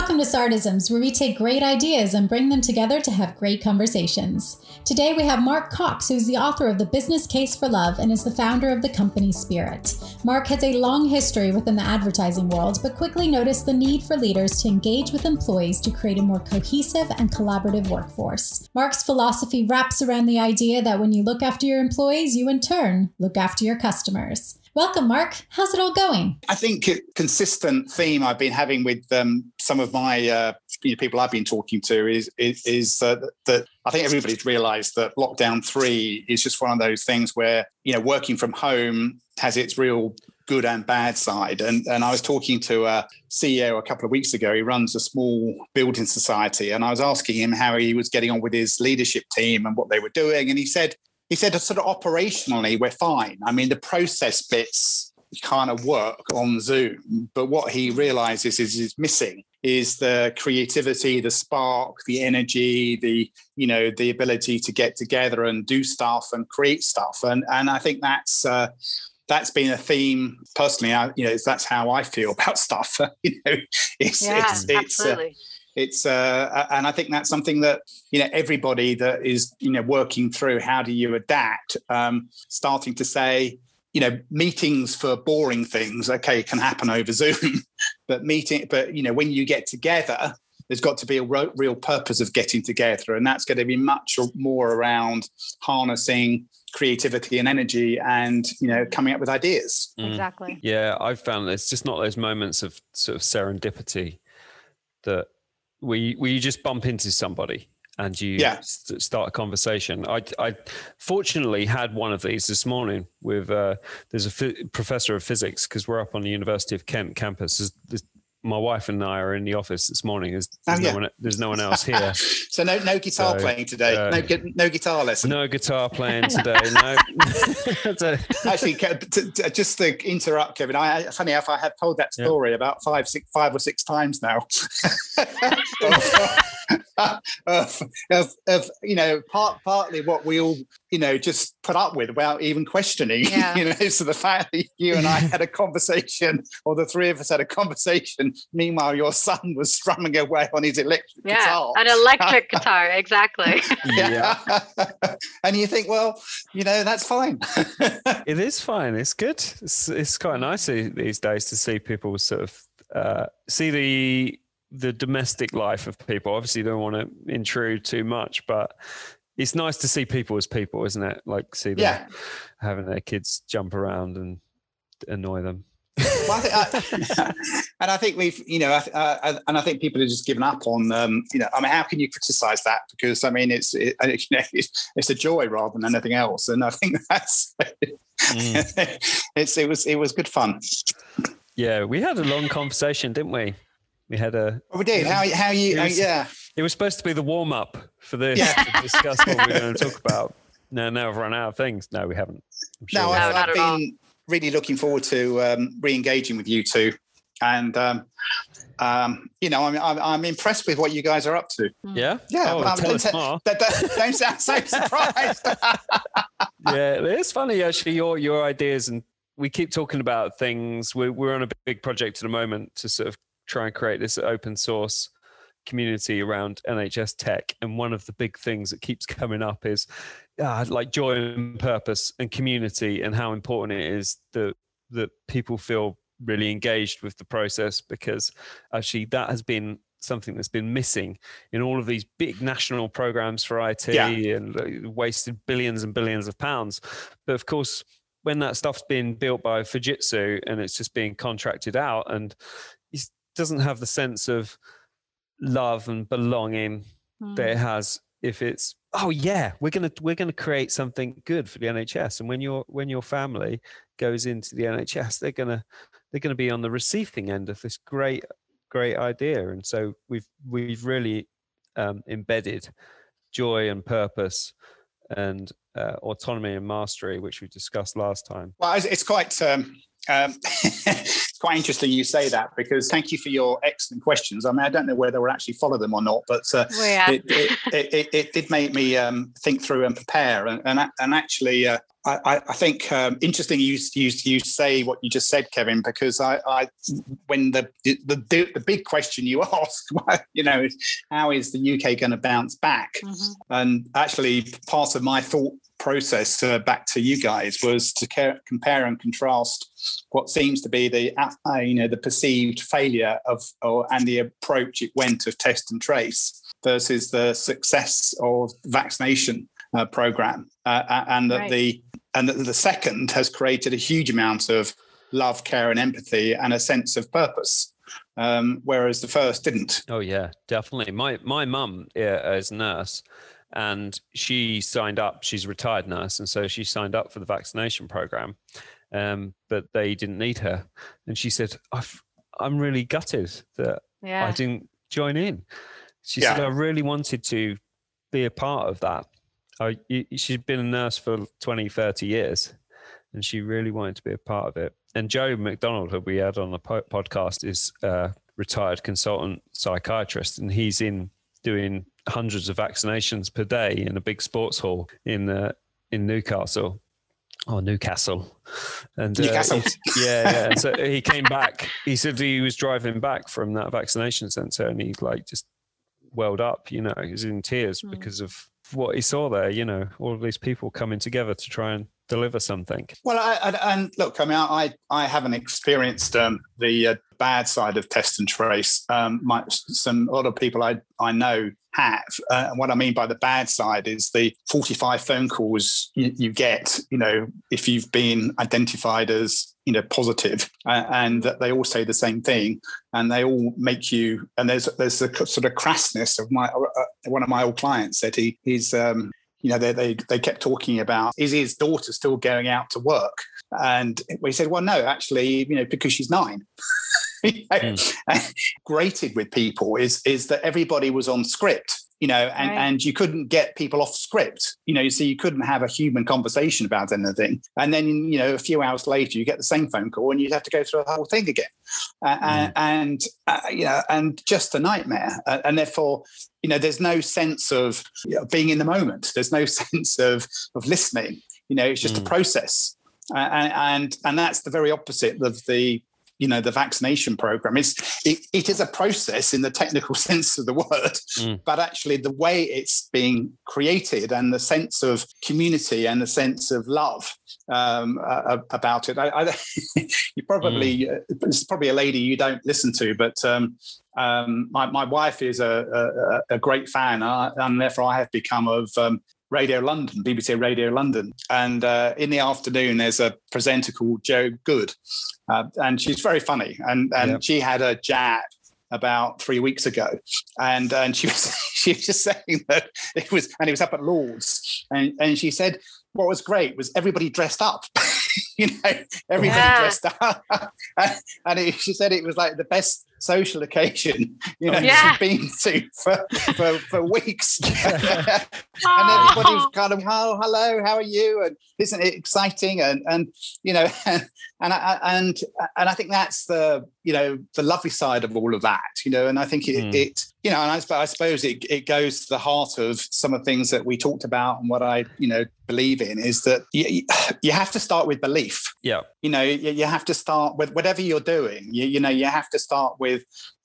Welcome to Sardisms, where we take great ideas and bring them together to have great conversations. Today we have Mark Cox, who's the author of The Business Case for Love and is the founder of the company Spirit. Mark has a long history within the advertising world, but quickly noticed the need for leaders to engage with employees to create a more cohesive and collaborative workforce. Mark's philosophy wraps around the idea that when you look after your employees, you in turn look after your customers. Welcome, Mark. How's it all going? I think a consistent theme I've been having with um, some of my uh, you know, people I've been talking to is is, is uh, that I think everybody's realised that lockdown three is just one of those things where you know working from home has its real good and bad side. And and I was talking to a CEO a couple of weeks ago. He runs a small building society, and I was asking him how he was getting on with his leadership team and what they were doing, and he said he said sort of operationally we're fine. I mean, the process bits kind of work on Zoom, but what he realizes is is missing is the creativity, the spark, the energy, the you know the ability to get together and do stuff and create stuff, and and I think that's. Uh, that's been a theme personally. I, you know, that's how I feel about stuff. you know, it's, yeah, it's, it's, uh, absolutely. Uh, it's uh, and I think that's something that you know everybody that is you know working through how do you adapt, um, starting to say you know meetings for boring things okay can happen over Zoom, but meeting but you know when you get together there's got to be a real purpose of getting together and that's going to be much more around harnessing creativity and energy and you know coming up with ideas mm. exactly yeah i've found it's just not those moments of sort of serendipity that where you, where you just bump into somebody and you yeah. st- start a conversation. I, I fortunately had one of these this morning with uh, there's a professor of physics because we're up on the University of Kent campus. There's, there's my wife and I are in the office this morning. There's, there's, oh, yeah. no, one, there's no one else here. so no no guitar so, playing today. Uh, no no guitar lesson. No guitar playing today. no. Actually, just to interrupt, Kevin. I funny enough, I have told that story yeah. about five six five or six times now. of, of, of, you know part partly what we all you know just put up with without even questioning yeah. you know so the fact that you and i had a conversation or the three of us had a conversation meanwhile your son was strumming away on his electric yeah, guitar. an electric guitar exactly. Yeah. And you think well you know that's fine. It is fine it's good. It's, it's quite nice these days to see people sort of uh, see the the domestic life of people. Obviously, don't want to intrude too much, but it's nice to see people as people, isn't it? Like see them yeah. having their kids jump around and annoy them. well, I think, I, and I think we've, you know, uh, and I think people have just given up on, um, you know, I mean, how can you criticize that? Because I mean, it's, it, you know, it's, it's a joy rather than anything else, and I think that's mm. it's it was it was good fun. Yeah, we had a long conversation, didn't we? We had a. Oh, we did. How how you? It was, yeah. It was supposed to be the warm up for this yeah. to discuss what we're going to talk about. No, now we've run out of things. No, we haven't. Sure no, I've, I've been really looking forward to um, re-engaging with you two, and um, um, you know, I'm, I'm, I'm impressed with what you guys are up to. Hmm. Yeah, yeah. Oh, tell us more. Don't, don't sound so surprised. yeah, it's funny actually. Your your ideas and we keep talking about things. We're we're on a big project at the moment to sort of try and create this open source community around NHS tech. And one of the big things that keeps coming up is uh, like joy and purpose and community and how important it is that that people feel really engaged with the process because actually that has been something that's been missing in all of these big national programs for IT yeah. and uh, wasted billions and billions of pounds. But of course, when that stuff's being built by Fujitsu and it's just being contracted out and doesn't have the sense of love and belonging mm. that it has if it's oh yeah we're gonna we're gonna create something good for the NHS and when your when your family goes into the NHS they're gonna they're gonna be on the receiving end of this great great idea. And so we've we've really um, embedded joy and purpose and uh, autonomy and mastery which we discussed last time. Well it's quite um, um, it's quite interesting you say that because thank you for your excellent questions. I mean, I don't know whether we'll actually follow them or not, but uh, it, it, it, it, did make me um, think through and prepare. And, and, and actually, uh, I, I think um, interesting you, you you say what you just said, Kevin, because I, I when the, the the big question you asked, you know, how is the UK going to bounce back? Mm-hmm. And actually, part of my thought process uh, back to you guys was to care, compare and contrast what seems to be the uh, you know the perceived failure of or and the approach it went of test and trace versus the success of vaccination uh, program, uh and that right. the and that the second has created a huge amount of love, care, and empathy, and a sense of purpose. Um, whereas the first didn't. Oh yeah, definitely. My my mum yeah, is a nurse, and she signed up. She's a retired nurse, and so she signed up for the vaccination program, um, but they didn't need her. And she said, i am really gutted that yeah. I didn't join in." She yeah. said, "I really wanted to be a part of that." Oh, she's been a nurse for 20, 30 years, and she really wanted to be a part of it. And Joe McDonald, who we had on the podcast, is a retired consultant psychiatrist, and he's in doing hundreds of vaccinations per day in a big sports hall in uh, in Newcastle. Oh, Newcastle, and uh, Newcastle. yeah, yeah. And so he came back. He said he was driving back from that vaccination center, and he like just welled up. You know, he was in tears mm. because of what he saw there. You know, all of these people coming together to try and deliver something. Well, I, I, and look, I mean, I I haven't experienced um, the uh, bad side of test and trace. Um, my, some a lot of people I I know have. Uh, and what I mean by the bad side is the 45 phone calls you, you get, you know, if you've been identified as you know positive, uh, and that they all say the same thing, and they all make you. And there's there's a sort of crassness of my uh, one of my old clients said he he's um, you know, they, they, they kept talking about, is his daughter still going out to work? And we said, well, no, actually, you know, because she's nine. mm. grated with people is is that everybody was on script you know, and, right. and you couldn't get people off script, you know, so you couldn't have a human conversation about anything. And then, you know, a few hours later, you get the same phone call and you'd have to go through the whole thing again. Uh, mm. And, uh, you know, and just a nightmare. Uh, and therefore, you know, there's no sense of you know, being in the moment. There's no sense of, of listening. You know, it's just mm. a process. Uh, and, and and that's the very opposite of the you know the vaccination program is it, it is a process in the technical sense of the word mm. but actually the way it's being created and the sense of community and the sense of love um, uh, about it I, I you probably mm. uh, it's probably a lady you don't listen to but um, um, my, my wife is a, a, a great fan uh, and therefore I have become of um, Radio London, BBC Radio London. And uh, in the afternoon, there's a presenter called Jo Good, uh, and she's very funny. And and yep. she had a jab about three weeks ago, and and she was she was just saying that it was, and it was up at Lords, and and she said what was great was everybody dressed up. you know, everybody yeah. dressed up, and it, she said it was like the best social occasion, you know, yeah. she'd been to for, for, for weeks. and everybody's kind of, oh, hello, how are you? And isn't it exciting? And, and you know, and, and, and, and I think that's the, you know, the lovely side of all of that, you know, and I think it, mm. it you know, and I, I suppose it, it goes to the heart of some of the things that we talked about and what I, you know, believe in is that you, you have to start with belief. Yeah. You know, you, you have to start with whatever you're doing. You, you know, you have to start with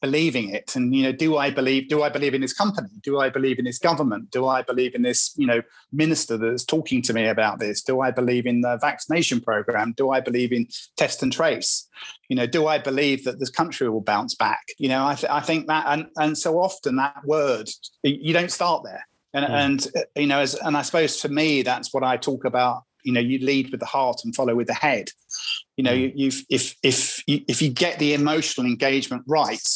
believing it. And you know do i believe do i believe in this company? Do i believe in this government? Do i believe in this you know minister that's talking to me about this? Do i believe in the vaccination program? Do i believe in test and trace? You know do i believe that this country will bounce back? You know i, th- I think that and and so often that word you don't start there. And, mm. and uh, you know as and i suppose for me that's what i talk about you know you lead with the heart and follow with the head you know mm. you, if if you, if you get the emotional engagement right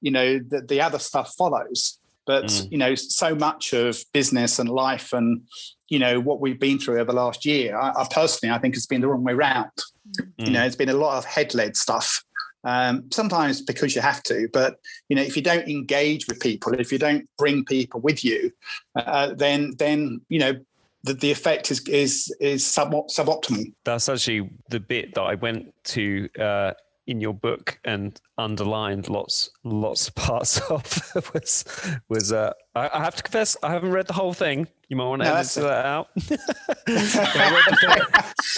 you know the, the other stuff follows but mm. you know so much of business and life and you know what we've been through over the last year I, I personally i think it's been the wrong way round mm. you know it's been a lot of head-led stuff um, sometimes because you have to but you know if you don't engage with people if you don't bring people with you uh, then then you know the, the effect is is is somewhat suboptimal. That's actually the bit that I went to uh, in your book and underlined lots lots of parts of was was uh, I, I, have to confess I haven't read the whole thing. You might want to no, edit that out.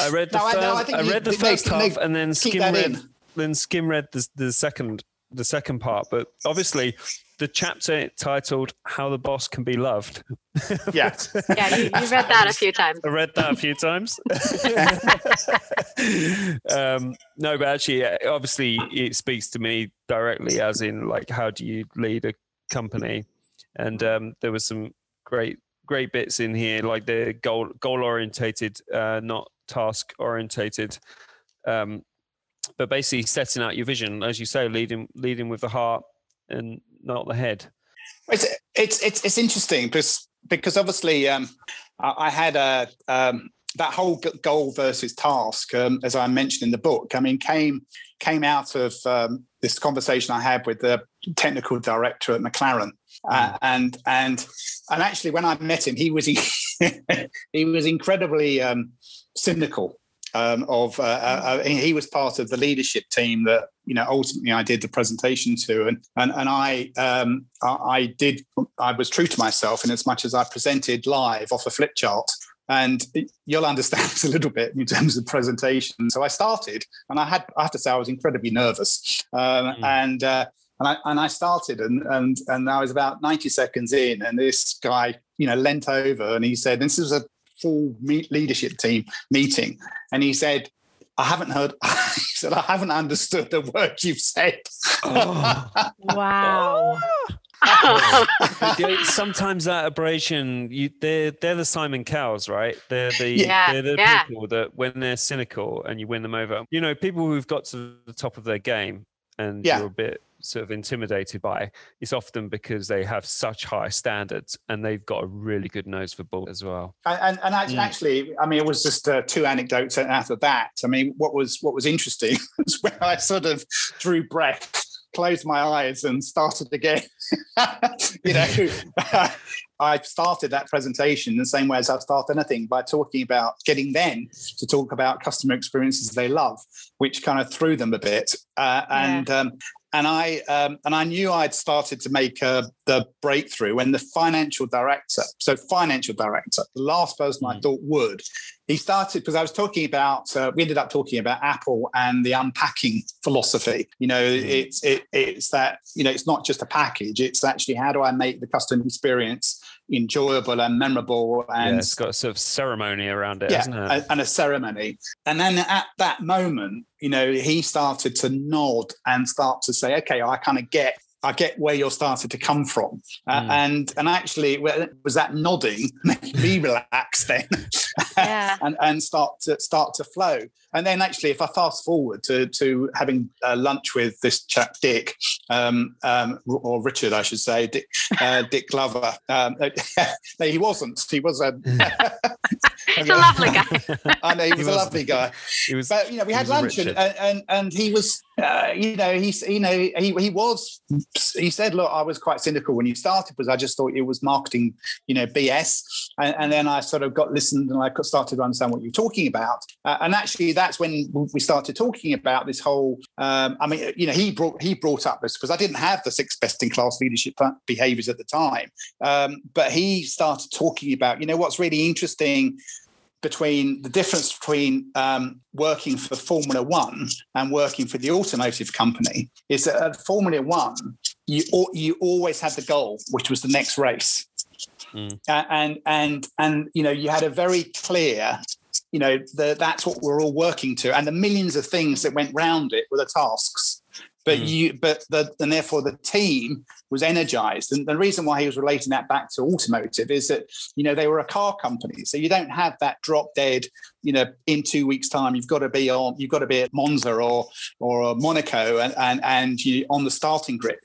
I read the, first, I, I read the first half and then skim read, then skim read the, the second the second part. But obviously, the chapter titled "How the Boss Can Be Loved." Yeah, yeah, you, you, read that a few times. I read that a few times. um, no, but actually, obviously, it speaks to me directly, as in, like, how do you lead a company? And um, there was some great, great bits in here, like the goal, goal orientated, uh, not task orientated. Um, but basically setting out your vision, as you say, leading leading with the heart and not the head. It's it's it's, it's interesting because because obviously um, I, I, had a um, that whole goal versus task, um, as I mentioned in the book. I mean, came came out of um, this conversation I had with the technical director at McLaren, uh, mm. and and and actually when I met him, he was he was incredibly um, cynical um, of uh, uh, uh he was part of the leadership team that you know ultimately I did the presentation to. And and, and I um, I did I was true to myself in as much as I presented live off a flip chart. And you'll understand this a little bit in terms of presentation. So I started and I had I have to say I was incredibly nervous. Um, mm. and uh, and I, and I started and, and and I was about 90 seconds in and this guy you know leant over and he said this is a full leadership team meeting, and he said, "I haven't heard." he said, "I haven't understood the word you've said." Oh. wow. sometimes that abrasion, you, they're they're the Simon Cowells, right? They're the yeah, they're the yeah. people that when they're cynical and you win them over. You know, people who've got to the top of their game and yeah. you're a bit sort of intimidated by is often because they have such high standards and they've got a really good nose for ball as well. And, and, and mm. actually, I mean, it was just uh, two anecdotes after that. I mean, what was what was interesting was when I sort of drew breath, closed my eyes, and started again. you know, I started that presentation the same way as I start anything by talking about getting them to talk about customer experiences they love, which kind of threw them a bit. Uh, and um, and I um, and I knew I'd started to make uh, the breakthrough when the financial director, so financial director, the last person mm. I thought would, he started because I was talking about uh, we ended up talking about Apple and the unpacking philosophy. You know, mm. it's it, it's that you know it's not just a package; it's actually how do I make the customer experience enjoyable and memorable and yeah, it's got a sort of ceremony around it yeah, it? and a ceremony and then at that moment you know he started to nod and start to say okay i kind of get I get where you're starting to come from, uh, mm. and and actually, was that nodding made me relax then, yeah. and and start to start to flow. And then actually, if I fast forward to to having uh, lunch with this chap Dick, um, um, or Richard, I should say, Dick, uh, Dick Glover. Um, no, he wasn't. He was a. He's a lovely guy. I know he was, he was, a lovely guy. He was, but you know, we had lunch and, and and he was, uh, you know, he's you know he he was. He said, look, I was quite cynical when you started because I just thought it was marketing, you know, BS. And, and then I sort of got listened and I started to understand what you're talking about. Uh, and actually, that's when we started talking about this whole. Um, I mean, you know, he brought he brought up this because I didn't have the six best in class leadership behaviors at the time, um, but he started talking about, you know, what's really interesting between the difference between um, working for Formula One and working for the automotive company is that at Formula One, you you always had the goal, which was the next race, mm. uh, and and and you know you had a very clear, you know, the, that's what we're all working to, and the millions of things that went round it were the tasks. But mm. you but the and therefore the team was energized. And the reason why he was relating that back to automotive is that you know they were a car company. So you don't have that drop dead you know in two weeks time you've got to be on you've got to be at monza or or monaco and and and you on the starting grid.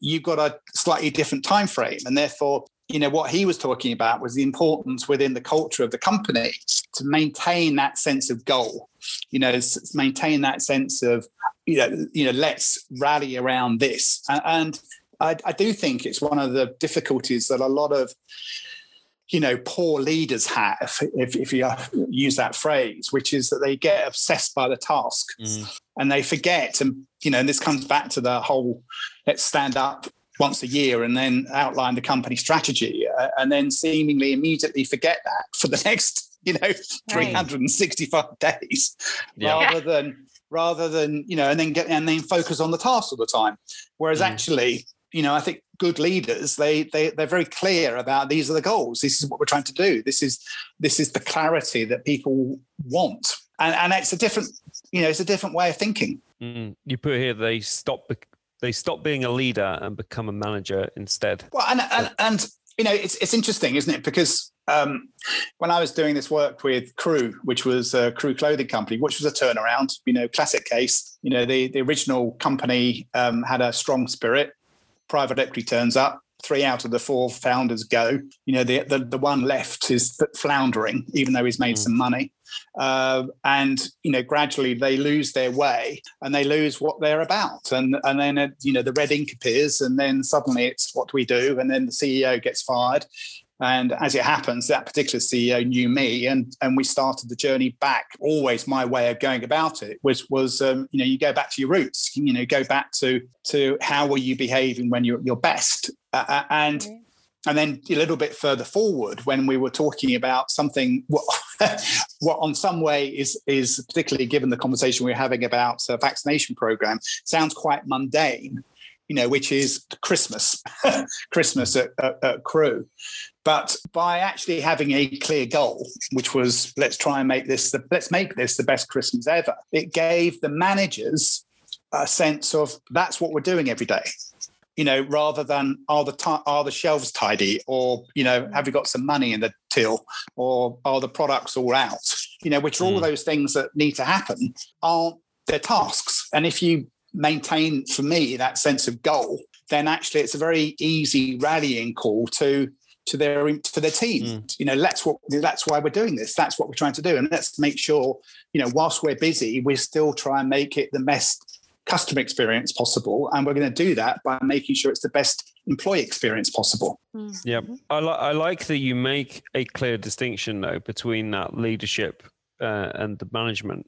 You've got a slightly different time frame and therefore you know what he was talking about was the importance within the culture of the company to maintain that sense of goal you know maintain that sense of you know you know let's rally around this and I, I do think it's one of the difficulties that a lot of you know poor leaders have if, if you use that phrase which is that they get obsessed by the task mm. and they forget and you know and this comes back to the whole let's stand up once a year and then outline the company strategy uh, and then seemingly immediately forget that for the next you know 365 days yeah. rather than rather than you know and then get and then focus on the task all the time. Whereas mm. actually you know i think good leaders they they they're very clear about these are the goals. This is what we're trying to do. This is this is the clarity that people want. And and it's a different you know it's a different way of thinking. Mm. you put here they stop they stop being a leader and become a manager instead. Well and and, and you know it's it's interesting isn't it? Because um, when I was doing this work with Crew, which was a Crew clothing company, which was a turnaround, you know, classic case. You know, the the original company um, had a strong spirit. Private equity turns up. Three out of the four founders go. You know, the the, the one left is floundering, even though he's made mm. some money. Uh, and you know, gradually they lose their way and they lose what they're about. And and then uh, you know the red ink appears, and then suddenly it's what do we do? And then the CEO gets fired, and as it happens, that particular CEO knew me, and and we started the journey back. Always my way of going about it was was um, you know you go back to your roots. You know, go back to to how were you behaving when you're your best, uh, uh and. Mm-hmm. And then a little bit further forward, when we were talking about something, what, what on some way is is particularly given the conversation we we're having about a vaccination program, sounds quite mundane, you know, which is Christmas, Christmas at, at, at, Crew. But by actually having a clear goal, which was let's try and make this the let's make this the best Christmas ever, it gave the managers a sense of that's what we're doing every day. You know, rather than are the t- are the shelves tidy, or you know, have you got some money in the till, or are the products all out? You know, which are all mm. those things that need to happen aren't their tasks. And if you maintain, for me, that sense of goal, then actually it's a very easy rallying call to to their to their team. Mm. You know, that's what that's why we're doing this. That's what we're trying to do, and let's make sure you know whilst we're busy, we still try and make it the best customer experience possible, and we're going to do that by making sure it's the best employee experience possible. Mm. Yeah, I, li- I like that you make a clear distinction though between that leadership uh, and the management.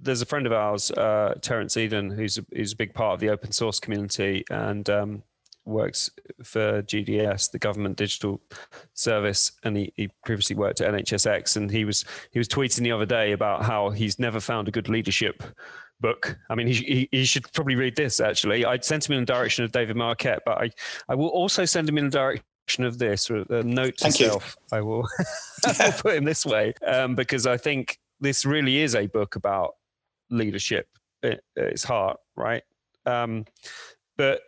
There's a friend of ours, uh, Terence Eden, who's a, who's a big part of the open source community, and um, works for GDS, the government digital service, and he, he previously worked at NHSX. And he was he was tweeting the other day about how he's never found a good leadership book. I mean, he, he, he should probably read this. Actually, I'd sent him in the direction of David Marquet, but I I will also send him in the direction of this or a note to Thank self. You. I will I will put him this way um, because I think this really is a book about leadership at its heart, right? Um, but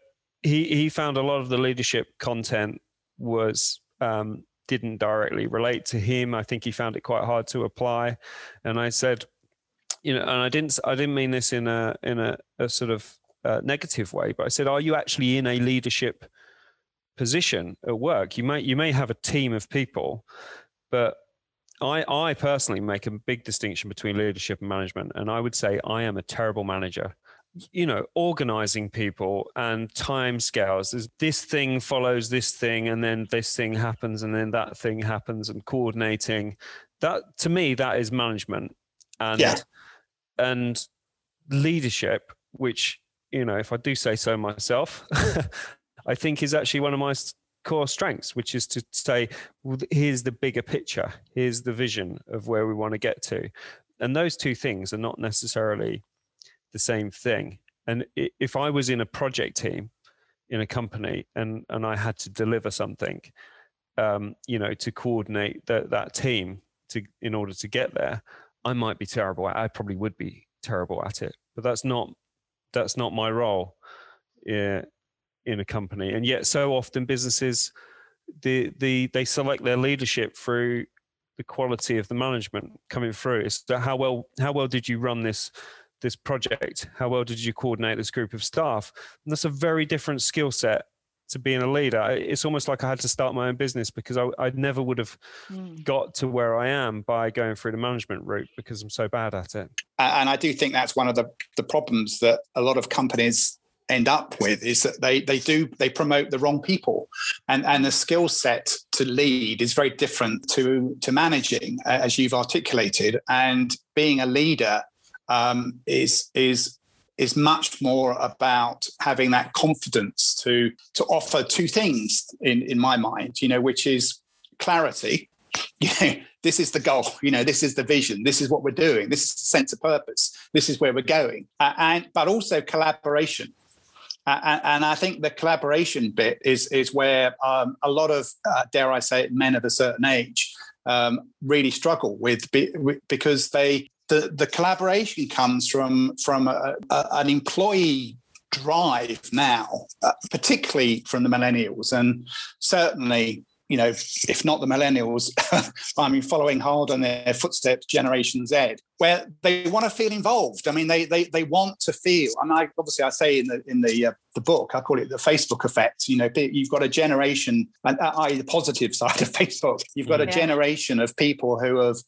he he found a lot of the leadership content was um, didn't directly relate to him. I think he found it quite hard to apply. And I said, you know, and I didn't I didn't mean this in a in a, a sort of uh, negative way, but I said, are you actually in a leadership position at work? You may you may have a team of people, but I, I personally make a big distinction between leadership and management, and I would say I am a terrible manager you know organizing people and time scales There's, this thing follows this thing and then this thing happens and then that thing happens and coordinating that to me that is management and yeah. and leadership which you know if i do say so myself i think is actually one of my core strengths which is to say here's the bigger picture here's the vision of where we want to get to and those two things are not necessarily the same thing. And if I was in a project team in a company and and I had to deliver something, um, you know, to coordinate that that team to in order to get there, I might be terrible. I probably would be terrible at it, but that's not that's not my role in, in a company. And yet, so often businesses the the they select their leadership through the quality of the management coming through. So how well how well did you run this this project? How well did you coordinate this group of staff? And that's a very different skill set to being a leader. It's almost like I had to start my own business because I, I never would have mm. got to where I am by going through the management route because I'm so bad at it. And I do think that's one of the, the problems that a lot of companies end up with is that they they do they promote the wrong people. And and the skill set to lead is very different to to managing as you've articulated. And being a leader um, is is is much more about having that confidence to to offer two things in in my mind you know which is clarity. You know this is the goal you know this is the vision this is what we're doing this is the sense of purpose this is where we're going. Uh, and but also collaboration. uh, and, I think the collaboration bit is is where um, a lot of uh, dare I say it, men of a certain age um, really struggle with because they the, the collaboration comes from from a, a, an employee drive now, uh, particularly from the millennials, and certainly you know, if not the millennials, I mean, following hard on their footsteps, Generation Z, where they want to feel involved. I mean, they they they want to feel, and I obviously I say in the in the uh, the book, I call it the Facebook effect. You know, you've got a generation, and uh, i.e. the positive side of Facebook. You've got a generation of people who have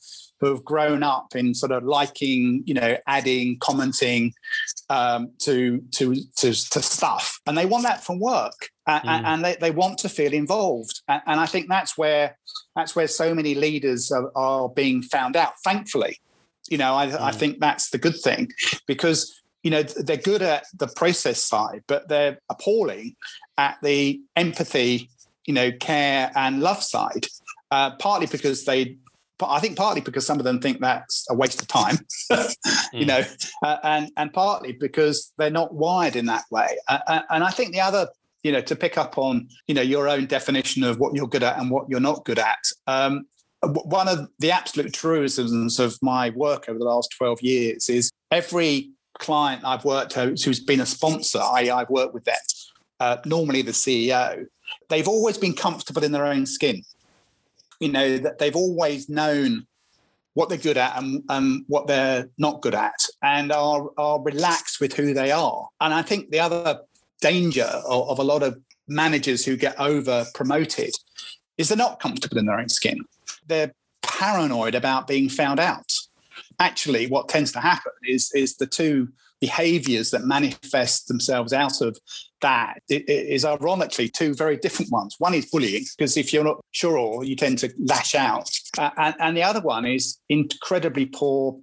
who have grown up in sort of liking, you know, adding, commenting um, to, to, to to stuff, and they want that from work, mm. and, they, they want to feel involved, and, and, I think that's where that's where so many leaders are, are being found out. Thankfully, you know, I, mm. I think that's the good thing because you know they're good at the process side, but they're appalling at the empathy, you know, care and love side. Uh, partly because they I think partly because some of them think that's a waste of time, you mm. know, uh, and and partly because they're not wired in that way. Uh, uh, and I think the other, you know, to pick up on, you know, your own definition of what you're good at and what you're not good at. Um, one of the absolute truisms of my work over the last 12 years is every client I've worked with who's been a sponsor, i.e., I've worked with them, uh, normally the CEO, they've always been comfortable in their own skin you know that they've always known what they're good at and, and what they're not good at and are, are relaxed with who they are and i think the other danger of, of a lot of managers who get over promoted is they're not comfortable in their own skin they're paranoid about being found out actually what tends to happen is is the two behaviors that manifest themselves out of that is ironically two very different ones. One is bullying, because if you're not sure, you tend to lash out. Uh, and, and the other one is incredibly poor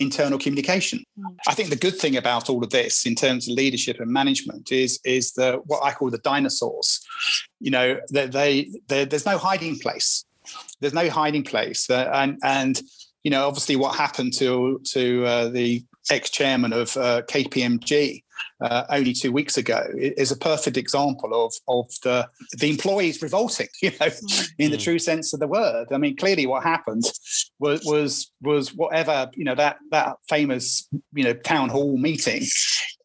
internal communication. Mm. I think the good thing about all of this in terms of leadership and management is is the what I call the dinosaurs. You know, they, they, they there's no hiding place. There's no hiding place, uh, and and you know, obviously, what happened to to uh, the ex-chairman of uh, KPMG uh, only two weeks ago is a perfect example of of the the employees revolting, you know, in the mm. true sense of the word. I mean, clearly, what happened was was was whatever you know that that famous you know town hall meeting.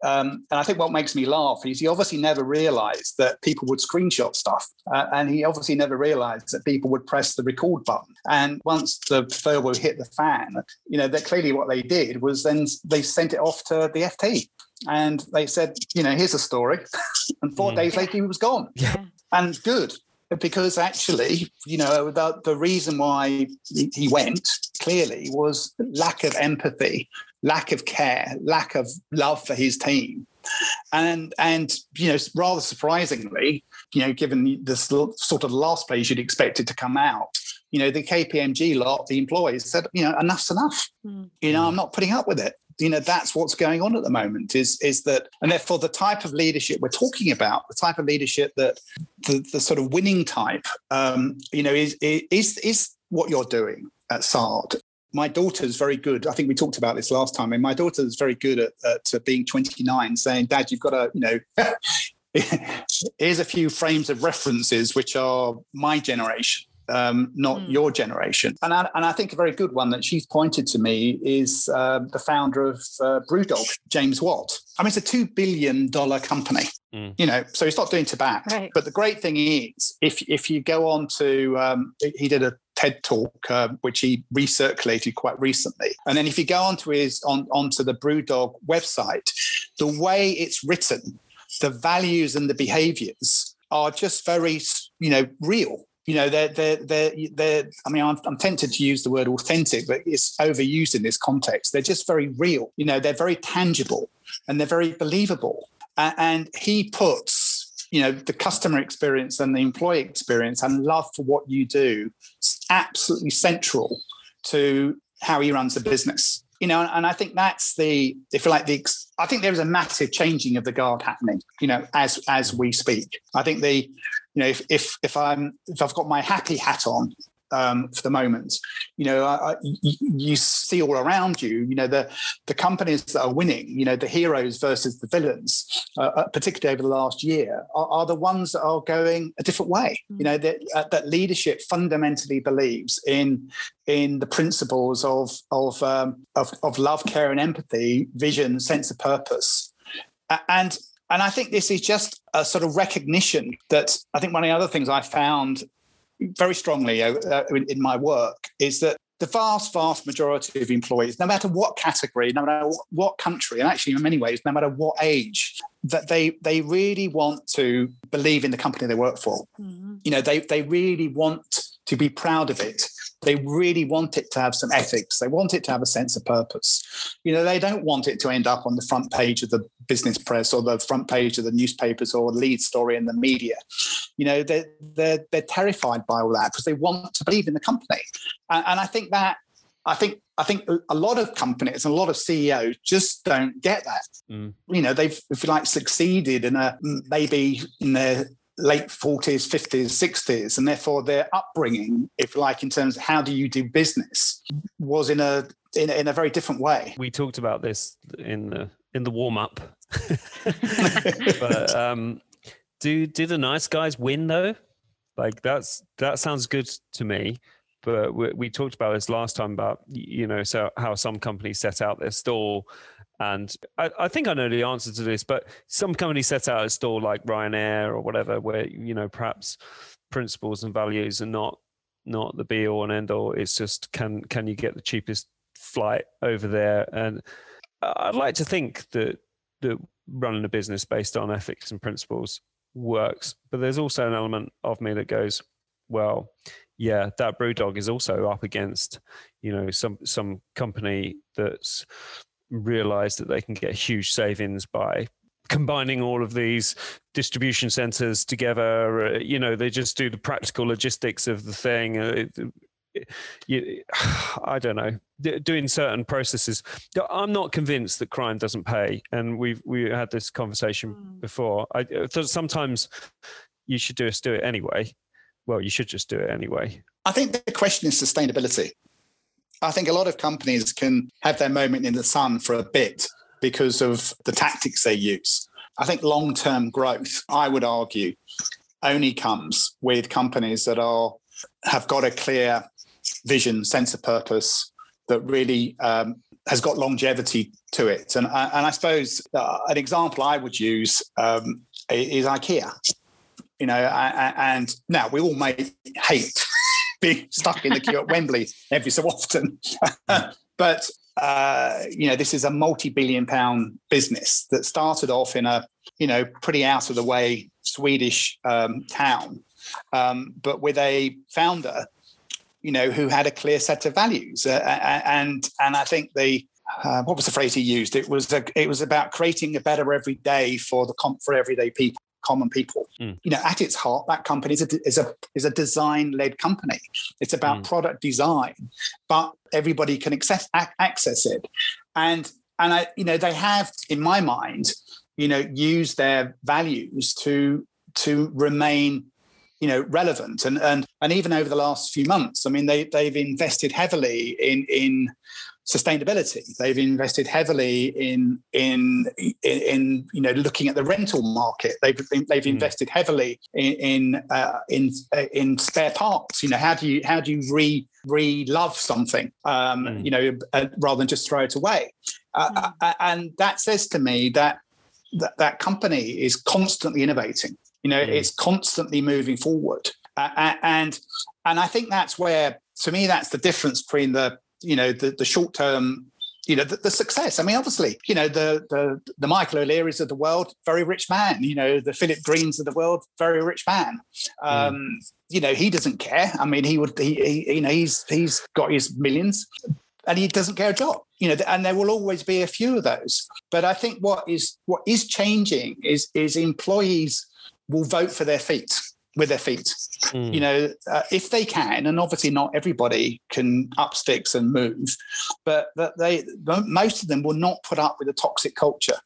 Um, and I think what makes me laugh is he obviously never realised that people would screenshot stuff, uh, and he obviously never realised that people would press the record button. And once the furlough hit the fan, you know that clearly what they did was then they sent it off to the FT and they said, you know, here's a story. and four mm. days later, he was gone. Yeah. And good, because actually, you know, the, the reason why he went clearly was lack of empathy, lack of care, lack of love for his team. And, and you know, rather surprisingly, you know, given the sort of last place you'd expect it to come out, you know, the KPMG lot, the employees said, you know, enough's enough. Mm. You know, I'm not putting up with it you know that's what's going on at the moment is is that and therefore the type of leadership we're talking about the type of leadership that the, the sort of winning type um, you know is is is what you're doing at sard my daughter's very good. I think we talked about this last time. And my daughter's very good at, at being 29, saying, Dad, you've got to, you know, here's a few frames of references which are my generation um, not mm. your generation. And I, and I think a very good one that she's pointed to me is uh, the founder of uh, Brewdog, James Watt. I mean, it's a two billion dollar company. Mm. You know, so he's not doing tobacco. Right. But the great thing is, if if you go on to, um, he did a TED talk, uh, which he recirculated quite recently. And then if you go onto his on onto the Brewdog website, the way it's written, the values and the behaviors are just very, you know, real you know they're they're they're, they're i mean I'm, I'm, tempted to use the word authentic but it's overused in this context. They're just very real. You know they're very tangible and they're very believable. And, and he puts you know the customer experience and the employee experience and love for what you do absolutely central to how he runs the business. You know, and I think that's the, if you like, the, I think there is a massive changing of the guard happening, you know, as as we speak. I think the, you know, if if if I'm if I've got my happy hat on, um, for the moment. You know, I, I, you see all around you. You know, the the companies that are winning. You know, the heroes versus the villains, uh, uh particularly over the last year, are, are, the ones that are going a different way. You know, that uh, that leadership fundamentally believes in in the principles of of, um, of of love, care, and empathy, vision, sense of purpose, and and I think this is just a sort of recognition that I think one of the other things I found very strongly uh, uh, in, in my work is that the vast, vast majority of employees, no matter what category, no matter what country, and actually in many ways, no matter what age, that they they really want to believe in the company they work for. Mm-hmm. You know, they they really want to be proud of it. They really want it to have some ethics. They want it to have a sense of purpose. You know, they don't want it to end up on the front page of the business press or the front page of the newspapers or lead story in the media. You know, they're, they're, they're terrified by all that because they want to believe in the company. And, and I think that I think I think a lot of companies and a lot of CEOs just don't get that. Mm. You know, they've if you like succeeded in a maybe in their late 40s, 50s, 60s, and therefore their upbringing, if like, in terms of how do you do business, was in a in, in a very different way. We talked about this in the in the warm up, but um, do do the nice guys win though? Like that's that sounds good to me. But we, we talked about this last time about you know so how some companies set out their stall and I, I, think I know the answer to this, but some company set out a store like Ryanair or whatever, where you know perhaps principles and values are not not the be all and end all. It's just can can you get the cheapest flight over there? And I'd like to think that that running a business based on ethics and principles works, but there's also an element of me that goes, well, yeah, that Brewdog is also up against you know some some company that's realize that they can get huge savings by combining all of these distribution centers together uh, you know they just do the practical logistics of the thing uh, you, I don't know, doing certain processes. I'm not convinced that crime doesn't pay, and we've we had this conversation mm. before. I uh, sometimes you should just do it anyway. Well, you should just do it anyway. I think the question is sustainability. I think a lot of companies can have their moment in the sun for a bit because of the tactics they use. I think long term growth, I would argue, only comes with companies that are have got a clear vision, sense of purpose that really um, has got longevity to it. And, and I suppose uh, an example I would use um, is IKEA. You know, and now we all may hate being stuck in the queue at Wembley every so often. but uh, you know, this is a multi-billion pound business that started off in a you know pretty out of the way Swedish um, town, um, but with a founder, you know, who had a clear set of values, uh, and and I think the uh, what was the phrase he used? It was a, it was about creating a better every day for the for everyday people common people. Mm. You know, at its heart, that company is a is a is a design led company. It's about mm. product design, but everybody can access access it, and and I you know they have in my mind you know used their values to to remain you know relevant and and and even over the last few months i mean they they've invested heavily in in sustainability. They've invested heavily in in in, in you know looking at the rental market. They've they've mm. invested heavily in in, uh, in uh, in spare parts. You know how do you how do you re re love something? Um, mm. You know uh, rather than just throw it away. Uh, mm. and that says to me that, that that company is constantly innovating. You know, mm. it's constantly moving forward. and and I think that's where, to me, that's the difference between the you know the, the short term you know the, the, success. I mean, obviously, you know the the the Michael O'Learys of the world, very rich man. You know the Philip Greens of the world, very rich man. Um, mm. You know he doesn't care. I mean, he would he, he, you know he's he's got his millions, and he doesn't care a job. You know, and there will always be a few of those. But I think what is what is changing is is employees will vote for their feet with their feet. Mm. You know, uh, if they can, and obviously not everybody can up sticks and move, but that they most of them will not put up with a toxic culture.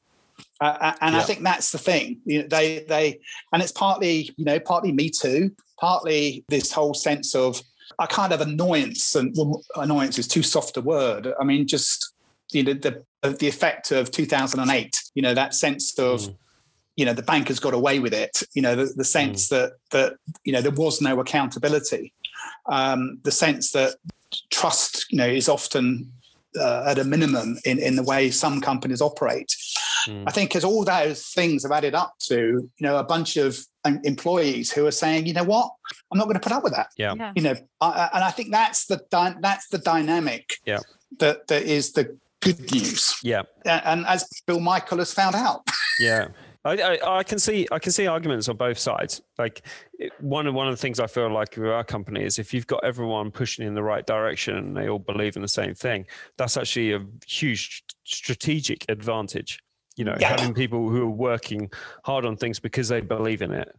Uh, uh, and yeah. I think that's the thing. You know, they they and it's partly you know partly me too, partly this whole sense of a kind of annoyance and well, annoyance is too soft a word. I mean, just you know the the effect of 2008. You know that sense of. Mm you know the bankers got away with it you know the, the sense mm. that that you know there was no accountability. Um, the sense that trust you know is often uh, at a minimum in in the way some companies operate. Mm. i think as all those things have added up to you know a bunch of um, employees who are saying you know what? I'm not going to put up with that. Yeah, yeah. you know I, and i think that's the that's the dynamic yeah. that that is the good news. Yeah. And as bill michael has found out. Yeah I, I, I, can see I can see arguments on both sides. Like one of one of the things I feel like with our company is if you've got everyone pushing in the right direction and they all believe in the same thing, that's actually a huge strategic advantage. You know, yeah. having people who are working hard on things because they believe in it.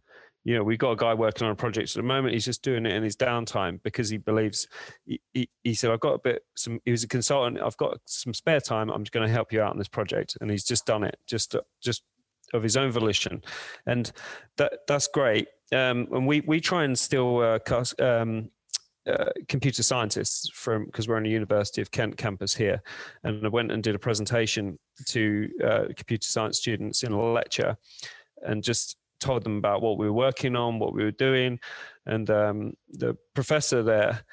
You know, we've got a guy working on a project at the moment. He's just doing it in his downtime because he believes. He, he, he said, "I've got a bit. Some. He was a consultant. I've got some spare time. I'm just going to help you out on this project." And he's just done it. Just, just of his own volition, and that that's great. Um, and we we try and still uh, cast, um, uh, computer scientists from because we're on the University of Kent campus here, and I went and did a presentation to uh, computer science students in a lecture, and just told them about what we were working on, what we were doing, and um, the professor there.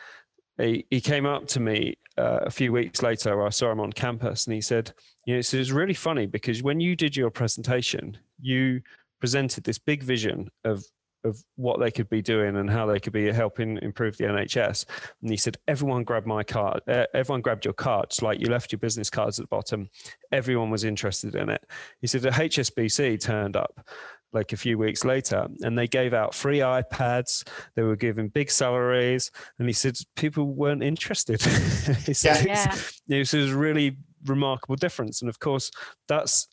He, he came up to me uh, a few weeks later. I saw him on campus, and he said, you know, so it's really funny because when you did your presentation, you presented this big vision of of what they could be doing and how they could be helping improve the NHS. And he said, everyone grabbed my card. Uh, everyone grabbed your cards. Like you left your business cards at the bottom. Everyone was interested in it. He said the HSBC turned up like a few weeks later and they gave out free iPads. They were giving big salaries. And he said people weren't interested. he said, yeah. yeah. it was really remarkable difference. And of course, that's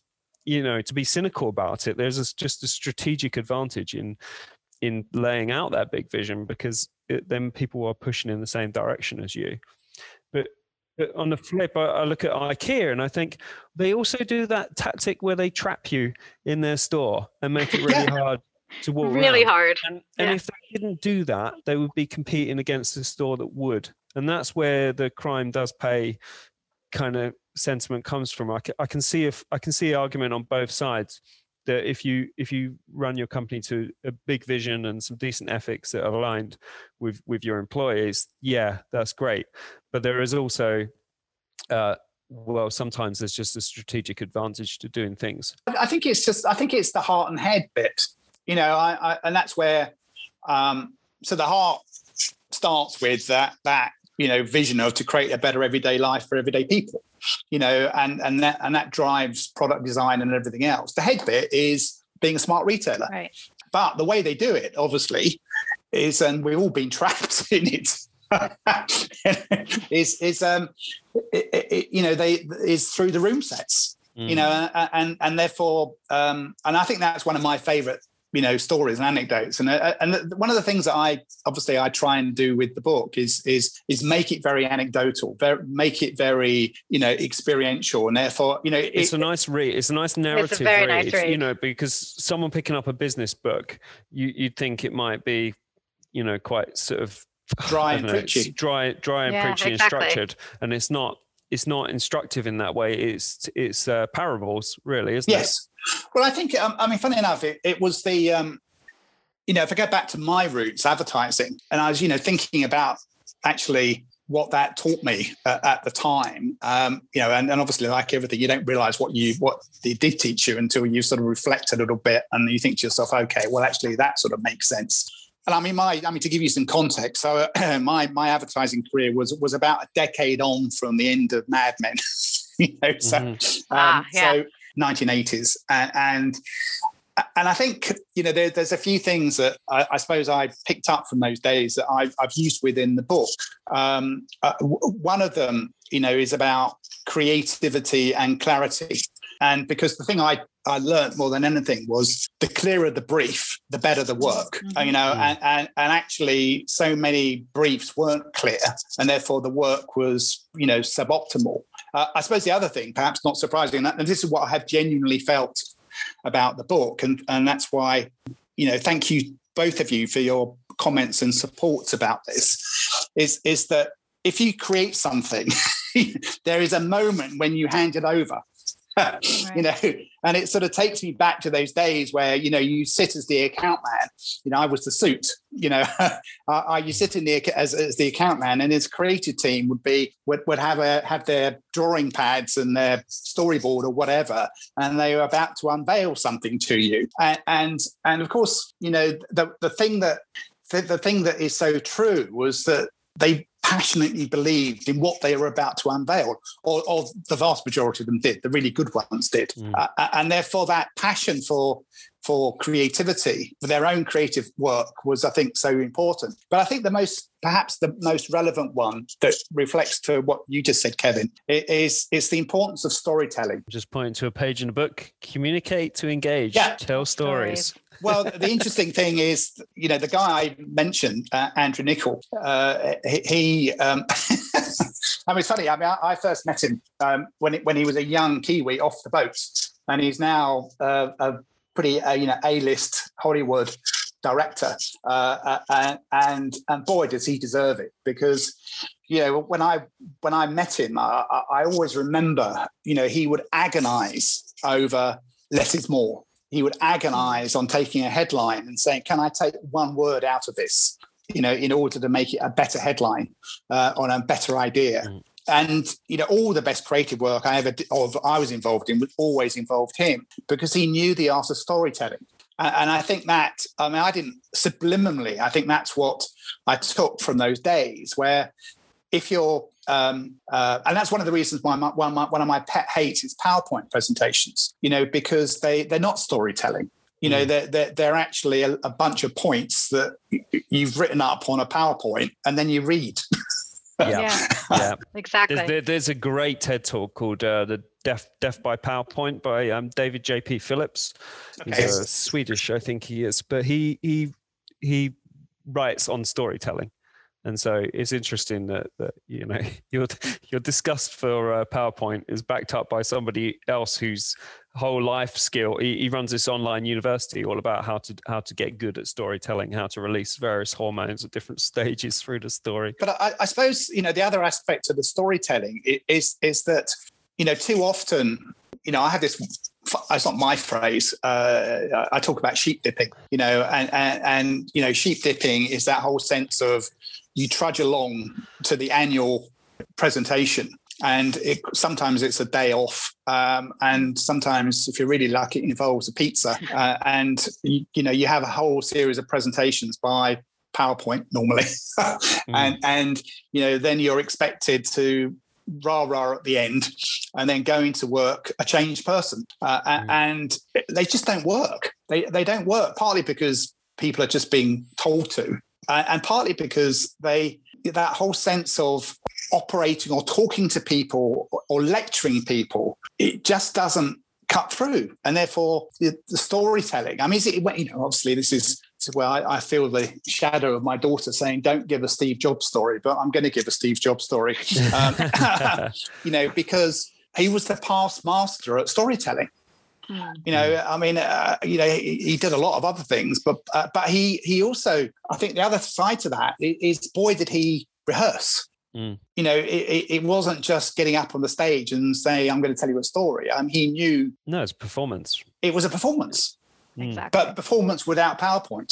you know to be cynical about it. There's a, just a strategic advantage in in laying out that big vision because it, then people are pushing in the same direction as you. But, but on the flip, I, I, look at IKEA and I think they also do that tactic where they trap you in their store and make it really hard to walk really around. hard. And, and yeah. if they didn't do that, they would be competing against a store that would. And that's where the crime does pay kind of sentiment comes from. I can, I can see if I can see argument on both sides that if you if you run your company to a big vision and some decent ethics that are aligned with with your employees, yeah, that's great. But there is also uh, well, sometimes there's just a strategic advantage to doing things. I think it's just I think it's the heart and head bit, you know, I, I and that's where um, so the heart starts with that that you know vision of to create a better everyday life for everyday people you know and and that and that drives product design and everything else. The head bit is being a smart retailer. Right. But the way they do it obviously is and we've all been trapped in it is is um it, it, you know they is through the room sets mm. you know and and therefore um and i think that's one of my favorite you know stories and anecdotes. And uh, and one of the things that i obviously i try and do with the book is is is make it very anecdotal very, make it very you know experiential. And therefore you know it, it's a nice read it's a nice narrative it's a very read, nice read. you know because someone picking up a business book you you'd think it might be you know quite sort of dry and know, preachy dry dry and yeah, preachy exactly. and structured and it's not it's not instructive in that way. It's it's uh, parables, really, isn't yes. it? Yes. Well, I think um, I mean, funny enough, it, it was the um, you know if I go back to my roots, advertising, and I was you know thinking about actually what that taught me uh, at the time. Um, you know, and, and obviously, like everything, you don't realize what you what they did teach you until you sort of reflect a little bit, and you think to yourself, okay, well, actually, that sort of makes sense. And I mean, my I mean to give you some context. So uh, my my advertising career was was about a decade on from the end of Mad Men. you know, so mm-hmm. um, ah, yeah. so 1980s, and, and and I think you know there, there's a few things that I, I, suppose I picked up from those days that I've, I've used within the book. Um, uh, w- one of them, you know, is about creativity and clarity. And because the thing I I learned more than anything was the clearer the brief, the better the work. Mhm. You know, Mm. and, and and actually, so many briefs weren't clear, and therefore the work was, you know, suboptimal. Uh, I suppose the other thing, perhaps not surprising, and this is what I have genuinely felt about the book, and and that's why, you know, thank you both of you for your comments and supports about this. Is is that if you create something, there is a moment when you hand it over. you know, and it sort of takes me back to those days where you know you sit as the account man. You know, I was the suit. You know, uh, you sit in the as, as the account man, and his creative team would be would, would have a have their drawing pads and their storyboard or whatever, and they were about to unveil something to you. And and, and of course, you know, the the thing that the, the thing that is so true was that they passionately believed in what they were about to unveil, or, or the vast majority of them did. The really good ones did, Mm. uh, and therefore that passion for for creativity, for their own creative work, was I think so important. But I think the most, perhaps the most relevant one that reflects to what you just said, Kevin, is is the importance of storytelling. Just pointing to a page in the book. Communicate to engage. Yeah. Tell stories. Well, the interesting thing is, you know, the guy I mentioned, uh, Andrew Niccol, uh, he, he um, I mean, it's funny. I mean, I, I first met him um, when it, when he was a young Kiwi off the boat, and he's now uh, a pretty, uh, you know, A-list Hollywood director, uh, uh, and and boy, does he deserve it because. You know, when I when I met him, I I always remember. You know, he would agonize over less is more he would agonize on taking a headline and saying, "Can I take one word out of this?" You know, in order to make it a better headline uh, on a better idea. Mm. And you know, all the best creative work I ever did, or I was involved in, was always involved him because he knew the art of storytelling. And, and I think that I mean, I didn't subliminally. I think that's what I took from those days, where if you're um, uh, and that's one of the reasons why my, one, of my, one of my pet hates is PowerPoint presentations. You know, because they they're not storytelling. You know, Mm. they're, they're they're actually a, a bunch of points that you've written up on a PowerPoint and then you read. Yeah. Yeah, Yeah. exactly. There's, there, there's a great TED talk called uh, "The Deaf Deaf by PowerPoint" by um, David J.P. Phillips. Okay. He's a Swedish, I think he is, but he he he writes on storytelling, and so it's interesting that, that you know your your disgust for uh, PowerPoint is backed up by somebody else whose whole life skill. He, he runs this online university all about how to how to get good at storytelling, how to release various hormones at different stages through the story. But I, I suppose you know the other aspect of the storytelling is is that you know too often you know I have this. It's not my phrase. Uh, I talk about sheep dipping. You know, and, and and you know sheep dipping is that whole sense of you trudge along to the annual presentation. And it, sometimes it's a day off, um, and sometimes, if you're really lucky, it involves a pizza. Uh, and you, you know, you have a whole series of presentations by PowerPoint normally, and and you know then you're expected to rah rah at the end, and then going to work a changed person, uh, Mm. and they just don't work. They they don't work partly because people are just being told to, uh, and partly because they that whole sense of operating or talking to people or, lecturing people it just doesn't cut through. And therefore the, the storytelling i mean is it you know obviously this is, this is where I, I feel the shadow of my daughter saying don't give a steve jobs story but i'm going to give a steve jobs story. Um, you know because he was the past master at storytelling Mm. you know i mean uh, you know he, he did a lot of other things but uh, but he he also i think the other side to that is, boy did he rehearse Mm. you know it, it, it wasn't just getting up on the stage and saying i'm going to tell you a story um, he knew No, it's performance. it was a performance Mm. Exactly. but performance without powerpoint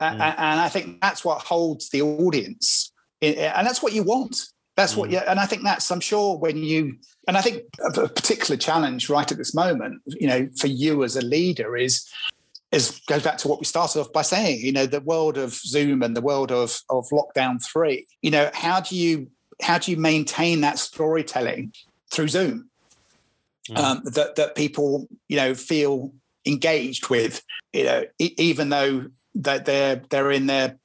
Mm. a- and i think that's what holds the audience in- and that's what you want that's what Mm. you and i think that's i'm sure when you and i think a particular challenge right at this moment you know for you as a leader is is goes back to what we started off by saying you know the world of zoom and the world of of lockdown 3 you know how do you how do you maintain that storytelling through zoom Mm. um, that that people you know feel engaged with you know e- even though that they're they're in their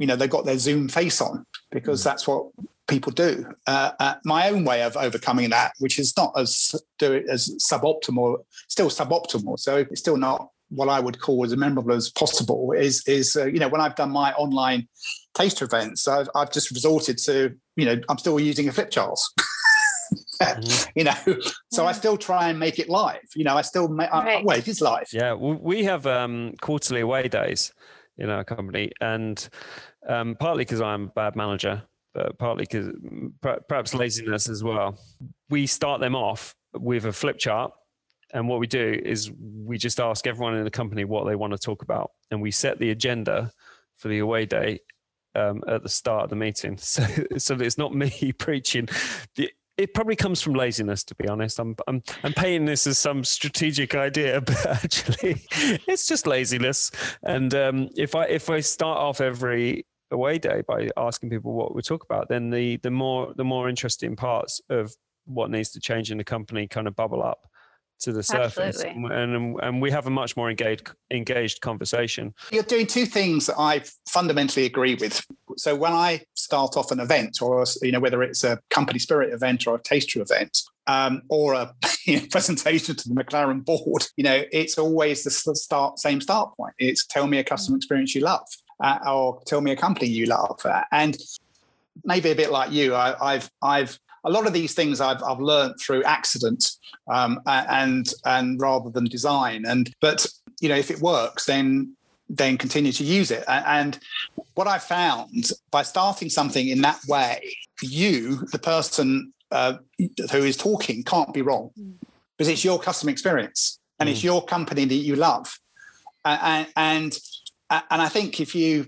you know they've got their zoom face on because Mm. that's what people do. Uh, uh, my own way of overcoming that, which is not as do it as suboptimal, still suboptimal. So it's still not what I would call as memorable as possible. Is is uh, you know when I've done my online taster events, I've, I've just resorted to you know I'm still using a flip charts. mm-hmm. you know so yeah. i still try and make it live you know i still make right. I, well it is live yeah we have um quarterly away days in our company and um partly because i'm a bad manager but partly because perhaps laziness as well. We start them off with a flip chart and what we do is we just ask everyone in the company what they want to talk about and we set the agenda for the away day um, at the start of the meeting. So so it's not me preaching. It probably comes from laziness to be honest. I'm i'm i'm painting this as some strategic idea but actually it's just laziness. And um, if i if i start off every away day by asking people what we talk about then the the more the more interesting parts of what needs to change in the company kind of bubble up to the surface. And, and, and we have a much more engaged engaged conversation. You're doing two things that i fundamentally agree with. So when i start off an event or you know whether it's a company spirit event or a taster event um, or a you know, presentation to the mclaren board you know it's always the start same start point. It's tell me a customer experience you love uh, or tell me a company you love uh, and maybe a bit like you I, i've i've a lot of these things I've, I've learned through accident um, and and rather than design. And but you know if it works, then then continue to use it. And what I found by starting something in that way, you, the person uh, who is talking, can't be wrong because it's your customer experience and mm. it's your company that you love. And, and and I think if you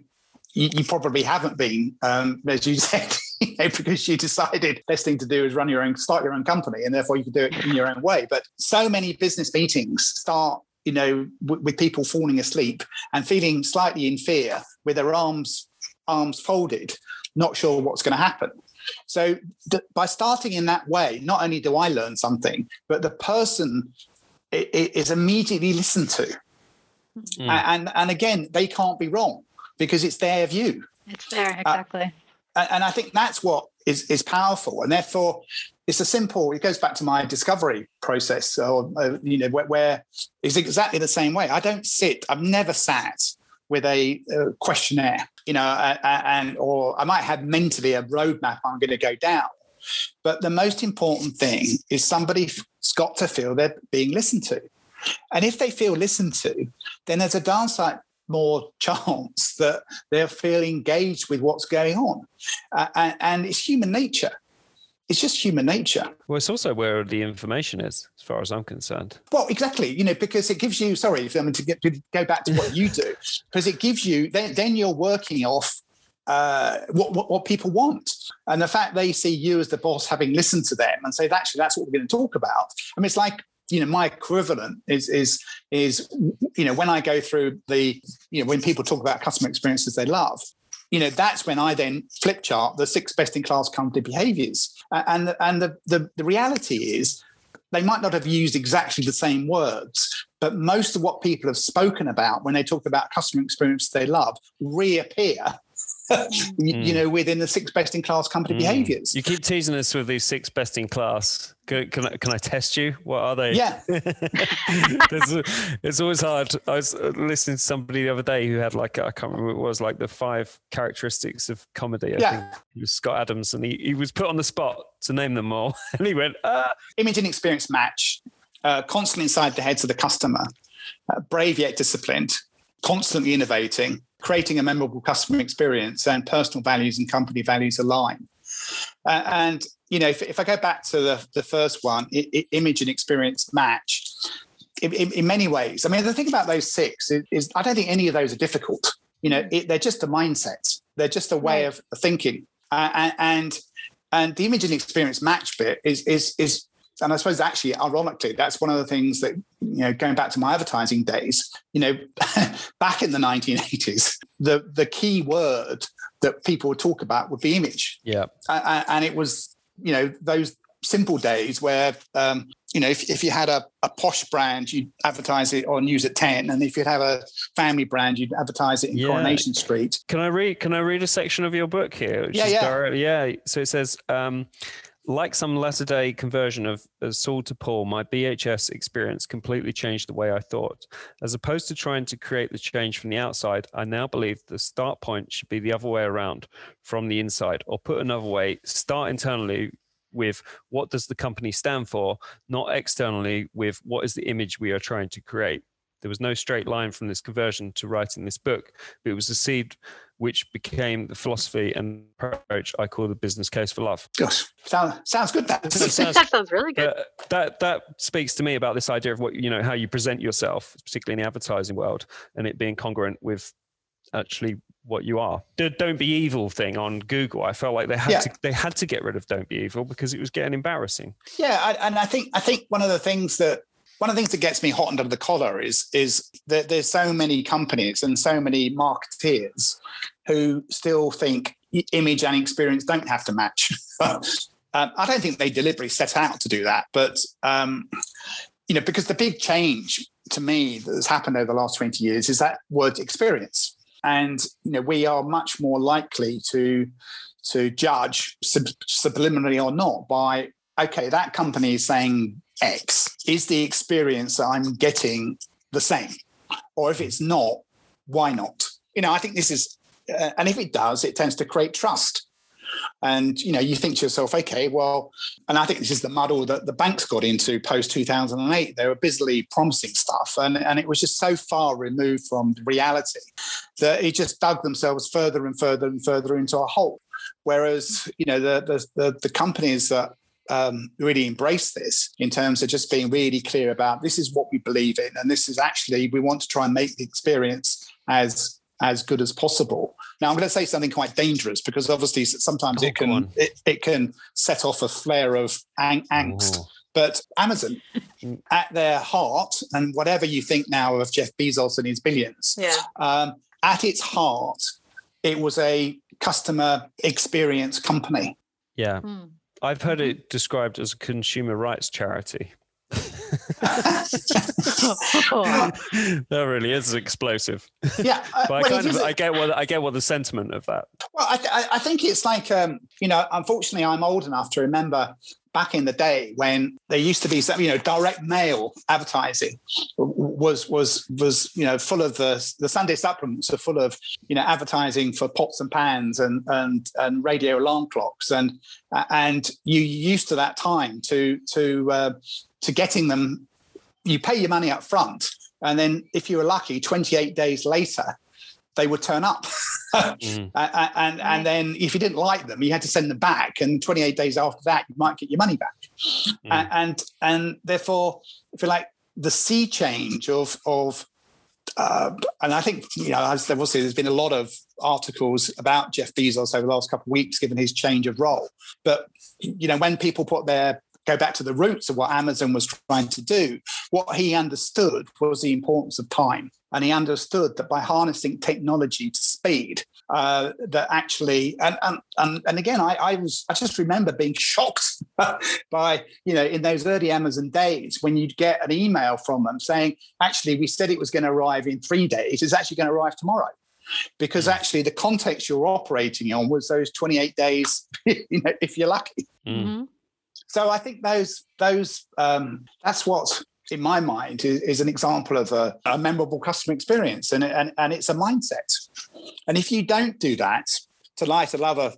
you, you probably haven't been, um, as you said, because you decided best thing to do is run your own, start your own company, and therefore you can do it in your own way. But so many business meetings start, you know, w- with people falling asleep and feeling slightly in fear, with their arms arms folded, not sure what's going to happen. So by starting in that way, not only do I learn something, but the person is immediately listened to. Mm. And and again, they can't be wrong because it's their view. It's there uh, exactly. Uh, and I think that's what is is powerful, and therefore it's a simple. It goes back to my discovery process, or uh, you know, where, where it's exactly the same way. I don't sit. I've never sat with a, a questionnaire, you know, uh, and or I might have mentally a roadmap I'm going to go down. But the most important thing is somebody's got to feel they're being listened to. And if they feel listened to, then there's a downside more chance that they'll feel engaged with what's going on. Uh, and, and, it's human nature. It's just human nature. Well, it's also where the information is, as far as I'm concerned. Well, exactly. You know, because it gives you. Sorry, if I mean to, get, to go back to what you do, because it gives you. Then, then you're working off uh, what, what, what people want. And the fact they see you as the boss, having listened to them, and say, actually, that's what we're going to talk about. I mean, it's like you know my equivalent is is is you know when i go through the you know when people talk about customer experiences they love you know that's when i then flip chart the six best in class company behaviors. And and the, the the reality is they might not have used exactly the same words but most of what people have spoken about when they talk about customer experience they love reappear you, mm. you, know, within the six best in class company mm. behaviors. You keep teasing us with these six best in class. Can, can, I, can I test you? What are they? Yeah. it's always hard. I was listening to somebody the other day who had like, I can't remember what it was, like the five characteristics of comedy. I yeah. think it was Scott Adams, and he, he was put on the spot to name them all. And he went, ah. Image and experience match, uh, constantly inside the heads of the customer, uh, brave yet disciplined, constantly innovating, creating a memorable customer experience and personal values and company values align. Uh, and you know, if, if, I go back to the, the first one, it, it, image and experience match. In, in, in, many ways, I mean, the thing about those six is, is I don't think any of those are difficult. You know, it, they're just a mindset. They're just a way right. of thinking. Uh, and and the image and experience match bit is is is and I suppose actually, ironically, that's one of the things that, you know, going back to my advertising days, you know, back in the 1980s, the, the key word that people would talk about would be image. Yeah. And, and it was, you know, those simple days where um, you know, if, if you had a, a posh brand, you'd advertise it on News at 10. And if you'd have a family brand, you'd advertise it in Yeah. Coronation Street. Can I read? Can I read a section of your book here? Yeah, yeah. direct- yeah. So it says, um, like some latter day conversion of, Saul to Paul, my BHS experience completely changed the way I thought. As opposed to trying to create the change from the outside, I now believe the start point should be the other way around, from the inside. Or put another way, start internally with what does the company stand for, not externally with what is the image we are trying to create. There was no straight line from this conversion to writing this book, but it was a seed which became the philosophy and approach I call the business case for love. Gosh, sound, sounds good. That Sounds- that sounds really good. But that that speaks to me about this idea of what you know how you present yourself, particularly in the advertising world, and it being congruent with actually what you are. The "Don't be evil" thing on Google, I felt like they had Yeah. to they had to get rid of "Don't be evil" because it was getting embarrassing. Yeah, I, and I think I think one of the things that one of the things that gets me hot under the collar is is that there's so many companies and so many marketeers who still think image and experience don't have to match. um, I don't think they deliberately set out to do that, but um, you know, because the big change to me that has happened over the last 20 years is that word experience. And you know, we are much more likely to to judge sub- subliminally or not by okay, that company is saying X. Is the experience that I'm getting the same? Or if it's not, why not? You know, I think this is, uh, and if it does, it tends to create trust. And you know, you think to yourself, okay, well, and I think this is the muddle that the banks got into post 2008. They were busily promising stuff, and, and it was just so far removed from reality that it just dug themselves further and further and further into a hole. Whereas, you know, the the the, the companies that um, really embrace this in terms of just being really clear about this is what we believe in, and this is actually we want to try and make the experience as as good as possible. Now, I'm going to say something quite dangerous because obviously sometimes Oh, it can it, it can set off a flare of ang- angst. Oh. But Amazon, at their heart, and whatever you think now of Jeff Bezos and his billions, Yeah. um, at its heart, it was a customer experience company. Yeah, Hmm. I've heard it described as a consumer rights charity. that really is explosive. yeah, uh, But I well, kind of is a- I get what I get what the sentiment of that. Well, I, th- I- I think it's like, um, you know, unfortunately, I'm old enough to remember back in the day when there used to be some, you know, direct mail advertising was was was you know full of the the Sunday supplements are full of you know advertising for pots and pans and and and radio alarm clocks and and you used to that time to to uh, to getting them. You pay your money up front, and then if you were lucky, 28 days later, they would turn up. Mm. Uh, and and then if you didn't like them, you had to send them back. And 28 days after that, you might get your money back. Mm. A- And and therefore, if you like, the sea change of of uh, and I think you know, as there was, there's been a lot of articles about Jeff Bezos over the last couple of weeks, given his change of role. But you know, when people put their go back to the roots of what Amazon was trying to do, what he understood was the importance of time, and he understood that by harnessing technology to speed, uh, that actually, and and and, and again, I, I was I just remember being shocked by you know in those early Amazon days when you'd get an email from them saying, actually, we said it was going to arrive in three days, it's actually going to arrive tomorrow. Because actually, the context you're operating on was those 28 days, you know, if you're lucky. Mm. Mhm. So I think those those um, that's what in my mind is, is an example of a, a memorable customer experience, and, and and it's a mindset. And if you don't do that, to light a another,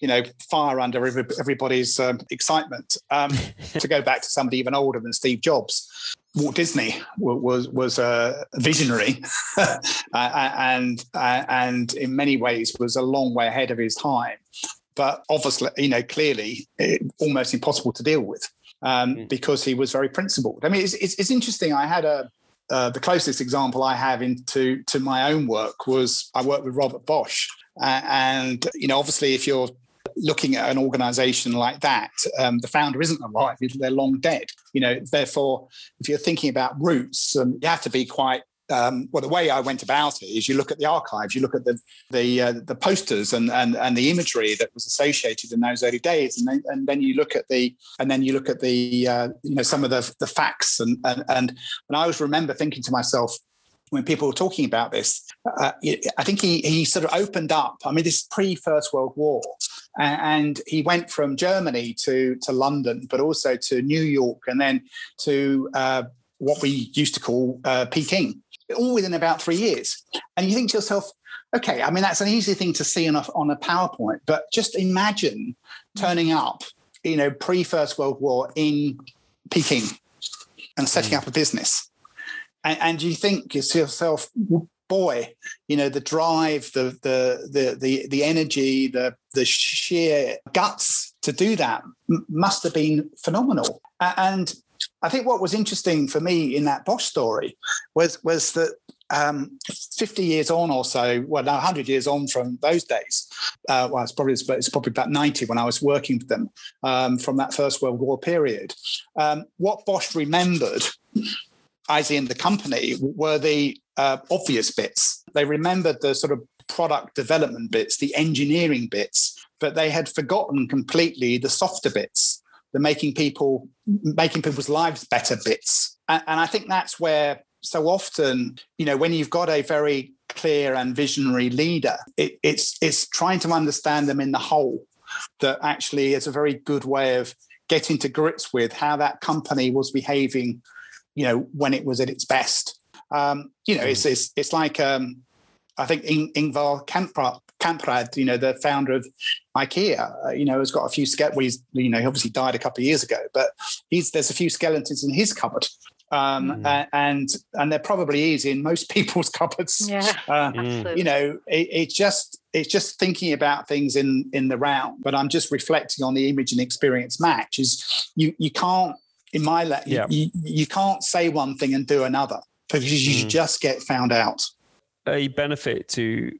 you know, fire under everybody's um, excitement, um, to go back to somebody even older than Steve Jobs, Walt Disney was was a visionary, uh, and uh, and in many ways was a long way ahead of his time but obviously, you know, clearly it, almost impossible to deal with um, Mm. because he was very principled. I mean, it's, it's, it's interesting. I had a uh, the closest example I have into to my own work was I worked with Robert Bosch, uh, and you know, obviously, if you're looking at an organization like that, um, the founder isn't alive; they're long dead. You know, therefore, if you're thinking about roots, um, you have to be quite um, well, the way I went about it is you look at the archives, you look at the the uh, the posters and, and and the imagery that was associated in those early days, and then, and then you look at the and then you look at the uh, you know some of the the facts and and and and I always remember thinking to myself when people were talking about this, uh, I think he he sort of opened up. I mean, this pre First World War, and he went from Germany to to London, but also to New York, and then to uh, what we used to call uh, Peking all within about three years. And you think to yourself, okay, I mean, that's an easy thing to see on a, on a PowerPoint, but just imagine turning up, you know, pre First World War in Peking and setting mm. up a business. And, and you think to yourself, boy, you know, the drive, the the the the, the energy, the the sheer guts to do that must have been phenomenal. And I think what was interesting for me in that Bosch story was was that um, 50 years on or so, well, now 100 years on from those days, uh, well, it's probably, it's probably about 90 when I was working with them um, from that First World War period. Um, what Bosch remembered, as in the company, were the uh, obvious bits. They remembered the sort of product development bits, the engineering bits, but they had forgotten completely the softer bits the making people making people's lives better bits. And, and i think that's where so often you know when you've got a very clear and visionary leader it, it's it's trying to understand them in the whole that actually is a very good way of getting to grips with how that company was behaving you know when it was at its best. Um, you know it's, it's it's like um, I think In- Ingvar Kamprad, Kamprad, you know, the founder of IKEA, uh, you know, has got a few skeletons. You know, he obviously died a couple of years ago, but he's there's a few skeletons in his cupboard. Um, mm. and and there probably is in most people's cupboards. Yeah, uh, mm. you know, it, it's just it's just thinking about things in in the round. But I'm just reflecting on the image and experience match. Is you you can't in my le- yeah. you, you can't say one thing and do another because you mm. just get found out. A benefit to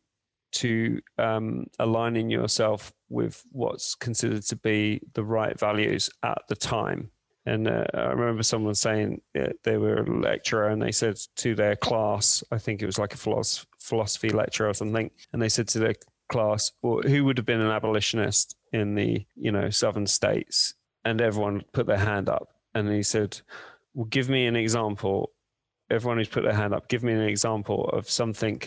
to um, aligning yourself with what's considered to be the right values at the time. And uh, I remember someone saying they were a lecturer and they said to their class, I think it was like a philosophy, philosophy lecture or something, and they said to their class, well, who would have been an abolitionist in the you know southern states? And everyone put their hand up, and he said, well, give me an example. Everyone who's put their hand up, give me an example of something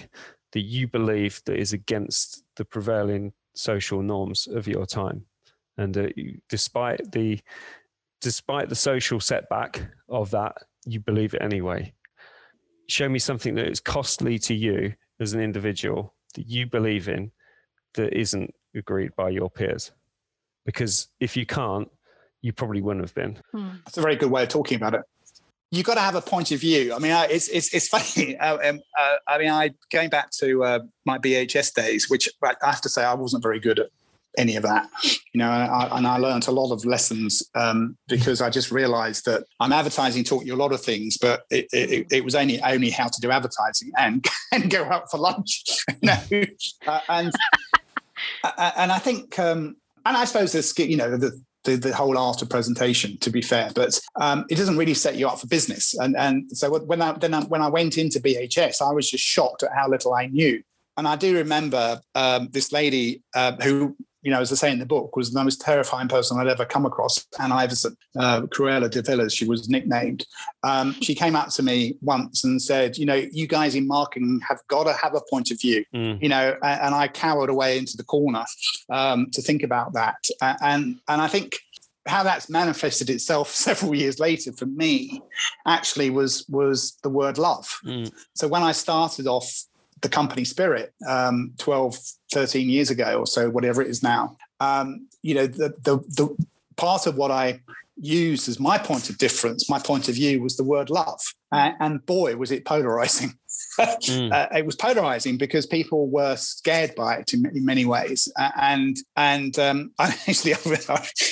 that you believe that is against the prevailing social norms of your time. And uh, despite the despite the social setback of that you believe it anyway. Show me something that is costly to you as an individual that you believe in that isn't agreed by your peers. Because if you can't you probably wouldn't have been. Hmm. that's a very good way of talking about it you've got to have a point of view. I mean, it's it's, it's funny. Uh, um, uh, I mean, I going back to uh, my BHS days, which I have to say I wasn't very good at any of that, you know, I, and I learned a lot of lessons um, because I just realised that I'm advertising taught you a lot of things, but it, it, it, was only only how to do advertising and and go out for lunch, you know, uh, and and I think. Um, and I suppose this, you know, the, the, the whole art of presentation, to be fair, but um, it doesn't really set you up for business. And and so when I then I, when I went into BHS, I was just shocked at how little I knew. And I do remember um, this lady uh, who you know, as I say in the book, was the most terrifying person I'd ever come across. Anne Iverson, uh, Cruella de Villiers, she was nicknamed. Um, she came up to me once and said, you know, you guys in marketing have got to have a point of view, mm. you know, and, and, I cowered away into the corner um, to think about that. And, and I think how that's manifested itself several years later for me actually was was the word love. Mm. So when I started off the company spirit um, 12, 13 years ago or so, whatever it is now. Um, you know, the, the, the part of what I used as my point of difference, my point of view was the word love. And boy, was it polarizing. mm. uh, it was polarizing because people were scared by it in, in many ways. Uh, and and um, actually,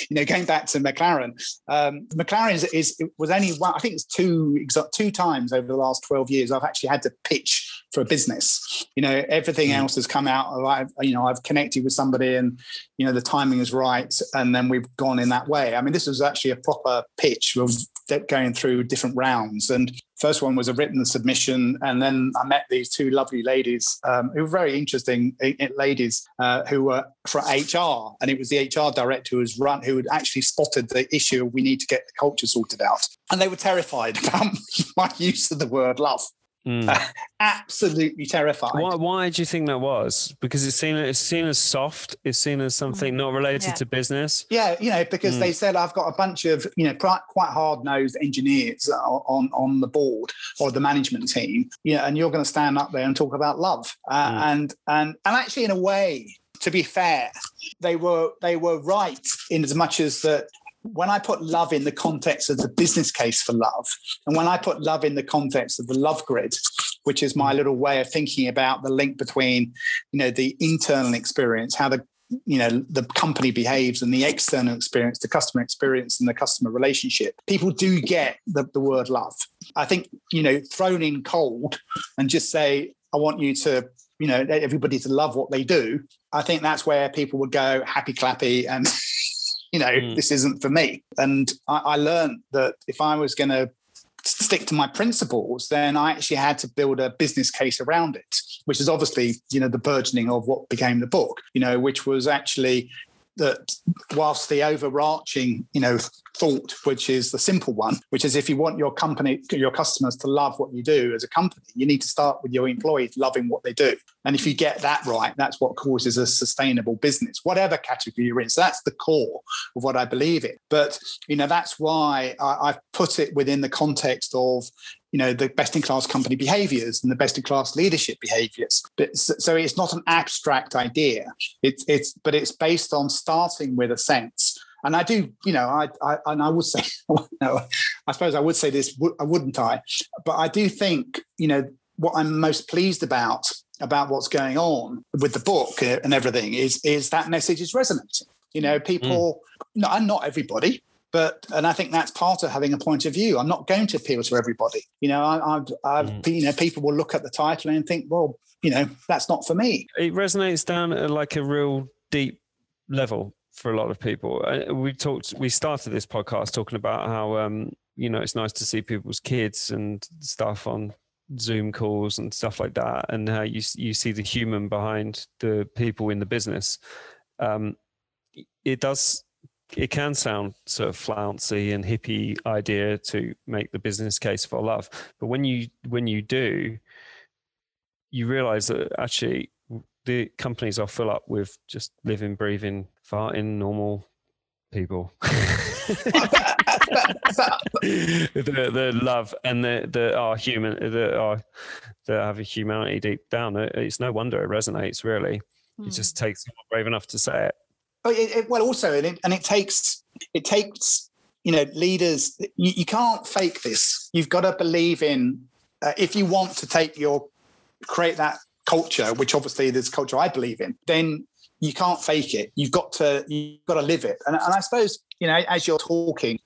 you know, going back to McLaren, um, McLaren is, is was only one. I think it's two two times over the last twelve years I've actually had to pitch for a business. You know, everything mm. else has come out. Of, I've, you know, I've connected with somebody, and you know, the timing is right, and then we've gone in that way. I mean, this was actually a proper pitch of going through different rounds, and first one was a written submission, and then I met these two lovely ladies um, who were very interesting eh, eh, ladies uh, who were from HR, and it was the HR director who was run who had actually spotted the issue. We need to get the culture sorted out, and they were terrified about my use of the word love. Mm. Uh, absolutely terrified. Why, why do you think that was? Because it's seen it's seen as soft. It's seen as something not related yeah. to business. Yeah, you know, because mm. they said I've got a bunch of you know quite, quite hard nosed engineers on on the board or the management team. Yeah, and you're going to stand up there and talk about love. Uh, mm. And and and actually, in a way, to be fair, they were they were right in as much as that when I put love in the context of the business case for love, and when I put love in the context of the love grid, which is my little way of thinking about the link between, you know, the internal experience, how the you know the company behaves and the external experience the customer experience and the customer relationship people do get the, the word love. I think you know thrown in cold and just say i want you to you know everybody to love what they do i think that's where people would go happy clappy and you know, mm. this isn't for me. And I, I learned that if I was going to stick to my principles, then I actually had to build a business case around it, which is obviously, you know, the burgeoning of what became the book, you know, which was actually that whilst the overarching, you know, thought, which is the simple one, which is if you want your company, your customers to love what you do as a company, you need to start with your employees loving what they do. And if you get that right, that's what causes a sustainable business, whatever category you're in. So that's the core of what I believe in. But, you know, that's why I, have put it within the context of, you know the best in class company behaviors and the best in class leadership behaviors but so it's not an abstract idea it's it's but it's based on starting with a sense and I do, you know, I, I and I would say, no, I suppose I would say this, wouldn't I? But I do think, you know, what I'm most pleased about about what's going on with the book and everything is is that message is resonating. You know, people, mm. no, and not everybody, but and I think that's part of having a point of view. I'm not going to appeal to everybody. You know, I, I've, I've mm. you know, people will look at the title and think, well, you know, that's not for me. It resonates down at like a real deep level for a lot of people. Uh, we talked, we started this podcast talking about how, um, you know, it's nice to see people's kids and stuff on Zoom calls and stuff like that, and how you you see the human behind the people in the business. Um, it does, it can sound sort of flouncy and hippie idea to make the business case for love, but when you when you do, you realize that actually the companies are full up with just living, breathing, farting normal people. the, the love and the the are human that are that have a humanity deep down. It's no wonder it resonates. Really, mm. it just takes someone brave enough to say it. Oh, it, it well, also, and it, and it takes it takes you know leaders. You, you can't fake this. You've got to believe in. Uh, if you want to take your create that culture, which obviously this culture I believe in, then you can't fake it. You've got to you've got to live it. And, and I suppose you know as you're talking,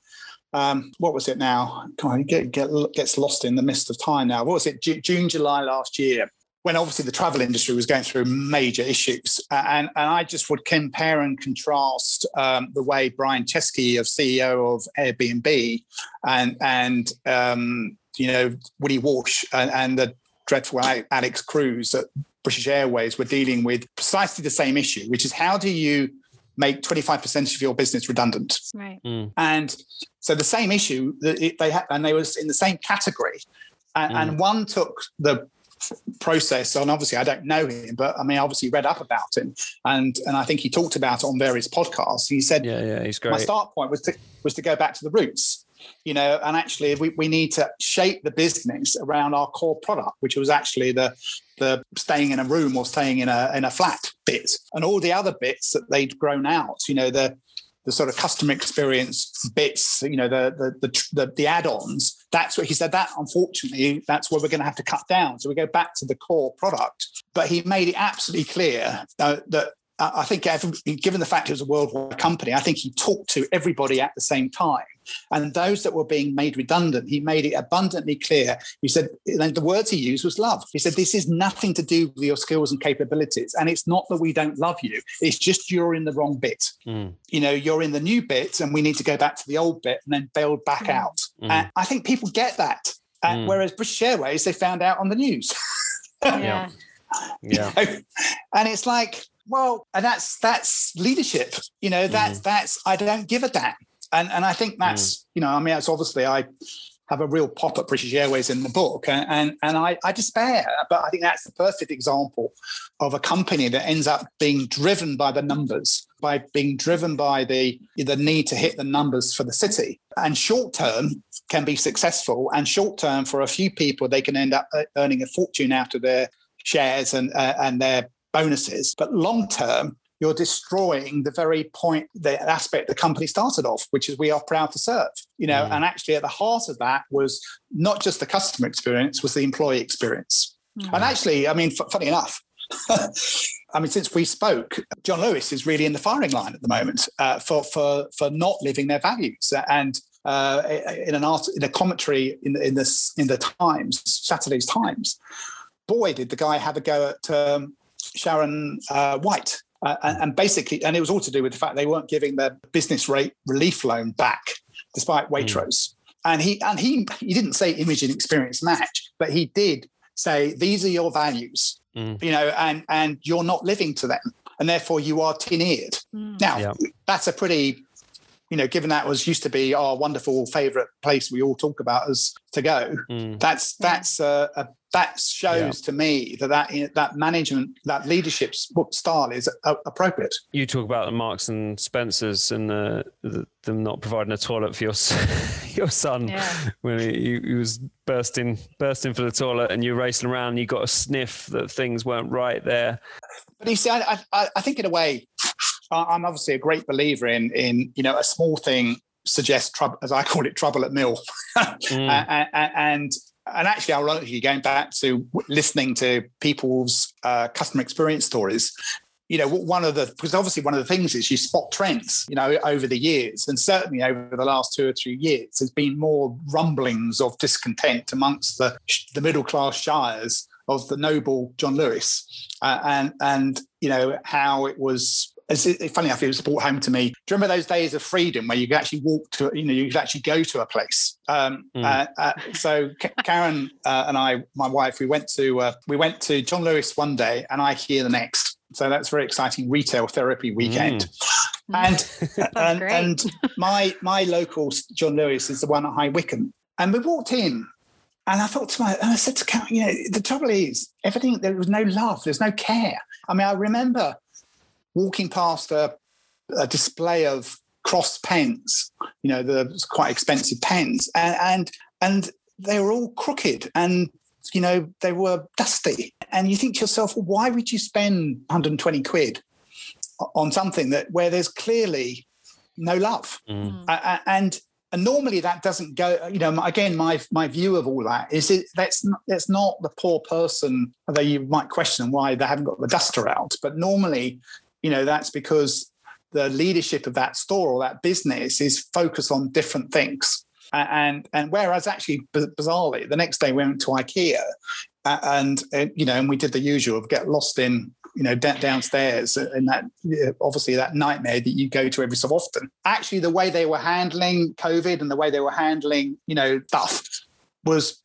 um, what was it now? Come on, get, get gets lost in the mist of time now. What was it? June, July last year, when obviously the travel industry was going through major issues, and and I just would compare and contrast um, the way Brian Chesky, of CEO of Airbnb, and and um, you know Willie Walsh and, and the dreadful Alex Cruz at British Airways were dealing with precisely the same issue, which is how do you make 25% of your business redundant? Right. Mm. And so the same issue that they had, and they was in the same category. And, mm. and one took the process and obviously I don't know him but I mean obviously read up about him and and I think he talked about it on various podcasts he said yeah yeah he's great my start point was to was to go back to the roots you know, and actually we, we need to shape the business around our core product, which was actually the the staying in a room or staying in a in a flat bit, and all the other bits that they'd grown out. You know, the the sort of customer experience bits, you know, the the the, the, the add-ons. That's what he said. That unfortunately, that's where we're going to have to cut down. So we go back to the core product. But he made it absolutely clear uh, that I think, given the fact it was a worldwide company, I think he talked to everybody at the same time. And those that were being made redundant, he made it abundantly clear. He said, the words he used was love. He said, This is nothing to do with your skills and capabilities. And it's not that we don't love you, it's just you're in the wrong bit. Mm. You know, you're in the new bit, and we need to go back to the old bit and then build back mm. out. Mm. And I think people get that. Uh, Whereas British Airways, they found out on the news. Yeah. Yeah. and it's like, well, and that's that's leadership. You know, that's that's I don't give a damn. And and I think that's you know, I mean, it's obviously I have a real pop at British Airways in the book, and and, and I, I despair. But I think that's the perfect example of a company that ends up being driven by the numbers, by being driven by the the need to hit the numbers for the city. And short term can be successful, and short term for a few people, they can end up uh, earning a fortune out of their shares and uh, and their bonuses. But long term, you're destroying the very point, the aspect the company started off, which is we are proud to serve. You know, Mm. and actually at the heart of that was not just the customer experience, was the employee experience. And actually, I mean, f- funny enough. I mean, since we spoke, John Lewis is really in the firing line at the moment uh, for for for not living their values. And uh, in an art, in a commentary in the, in this in the Times, Saturday's Times, boy, did the guy have a go at um, Sharon uh, White. Uh, and, and basically, and it was all to do with the fact they weren't giving their business rate relief loan back, despite Waitrose. And he and he he didn't say image and experience match, but he did say these are your values, Mm. you know, and and you're not living to them, and therefore you are tin-eared. Now Yeah. that's a pretty, you know, given that was used to be our wonderful favourite place we all talk about as to go. Mm. That's that's uh, a, that shows to me that that that management that leadership style is uh, appropriate. You talk about the Marks and Spencers and the, the, them not providing a toilet for your your son Yeah. when he, he was bursting bursting for the toilet and you're racing around and you got a sniff that things weren't right there. But you see, I, I, I think in a way, I- I'm obviously a great believer in in you know a small thing suggests trouble, as I call it, trouble at mill, Mm. A- a- a- and and actually, ironically, going back to listening to people's uh, customer experience stories. You know, one of the because obviously one of the things is you spot trends. You know, over the years, and certainly over the last two or three years, there's been more rumblings of discontent amongst the the middle class shires of the noble John Lewis, uh, and and you know how it was. As it, funny enough, it was brought home to me. Do you remember those days of freedom where you could actually walk to, you know, you could actually go to a place? Um, Mm. uh, uh, so K- Karen uh, and I, my wife, we went to uh, we went to John Lewis one day and IKEA the next. So that's very exciting retail therapy weekend. And and, and my my local John Lewis is the one at High Wycombe. And we walked in and I thought to my, and I said to Karen, you know, the trouble is everything, there was no love, there's no care. I mean, I remember walking past a, a display of cross pens, you know, the quite expensive pens, and, and, and they were all crooked and, you know, they were dusty. And you think to yourself, well, why would you spend 120 quid on something that where there's clearly no love? Mm. A- a- and and normally that doesn't go you know again my my view of all that is it that's not, that's not the poor person although you might question why they haven't got the duster out but normally you know that's because the leadership of that store or that business is focused on different things. And and whereas actually bizarrely the next day we went to ikea uh, and uh, you know and we did the usual of get lost in you know downstairs in that uh, obviously that nightmare that you go to every so often. Actually the way they were handling covid and the way they were handling you know stuff was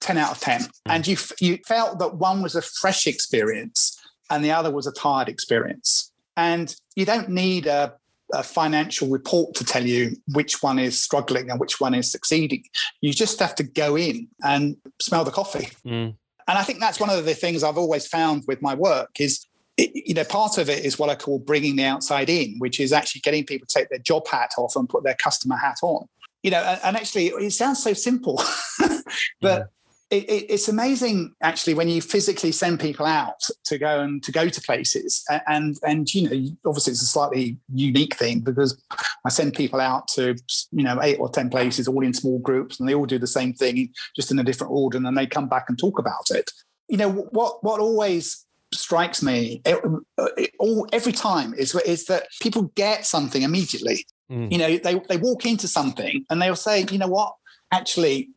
10 out of 10 and you you felt that one was a fresh experience and the other was a tired experience and you don't need a a financial report to tell you which one is struggling and which one is succeeding. You just have to go in and smell the coffee. Mm. And I think that's one of the things I've always found with my work is, it, you know, part of it is what I call bringing the outside in, which is actually getting people to take their job hat off and put their customer hat on. You know, and, and actually, it sounds so simple, but it, it, it's amazing actually when you physically send people out to go and to go to places, and and you know, obviously it's a slightly unique thing because I send people out to you know eight or ten places, all in small groups, and they all do the same thing, just in a different order, and then they come back and talk about it. You know what? What always strikes me it, all every time is is that people get something immediately. Mm. You know, they they walk into something and they'll say, you know what, actually.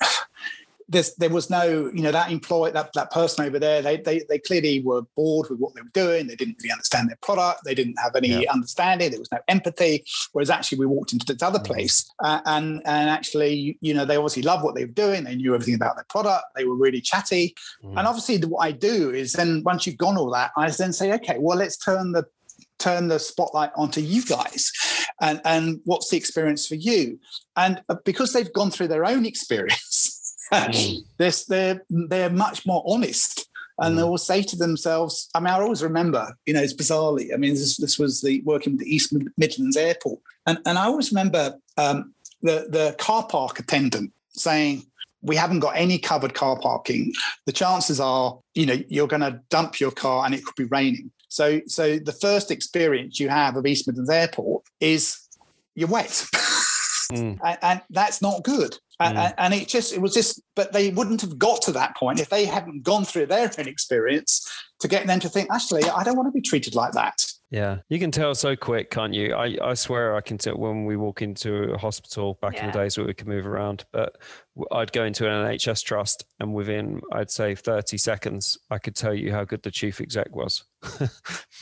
There's, there was no, you know, that employee, that, that person over there, they, they, they clearly were bored with what they were doing. They didn't really understand their product. They didn't have any Yeah. understanding. There was no empathy. Whereas actually we walked into this other Mhm. place uh, and, and actually, you know, they obviously loved what they were doing. They knew everything about their product. They were really chatty. Mm. And obviously the- what I do is then once you've gone all that, I then say, okay, well, let's turn the, turn the spotlight onto you guys and, and what's the experience for you? And uh, because they've gone through their own experience, Mm. they're, they're, they're much more honest. And they Mm. will say to themselves, I mean, I always remember, you know, it's bizarrely, I mean, this, this was the working with the East Mid- Midlands Airport. And, and I always remember um, the, the car park attendant saying, we haven't got any covered car parking. The chances are, you know, you're going to dump your car and it could be raining. So, so the first experience you have of East Midlands Airport is you're wet. Mm. and, and that's not good. And- Mm. And, and it just, it was just, but they wouldn't have got to that point if they hadn't gone through their own experience to get them to think, actually, I don't want to be treated like that. Yeah, you can tell so quick, can't you? I, I swear I can tell when we walk into a hospital back in the days where we could move around. But I'd go into an NHS trust, and within I'd say 30 seconds, I could tell you how good the chief exec was.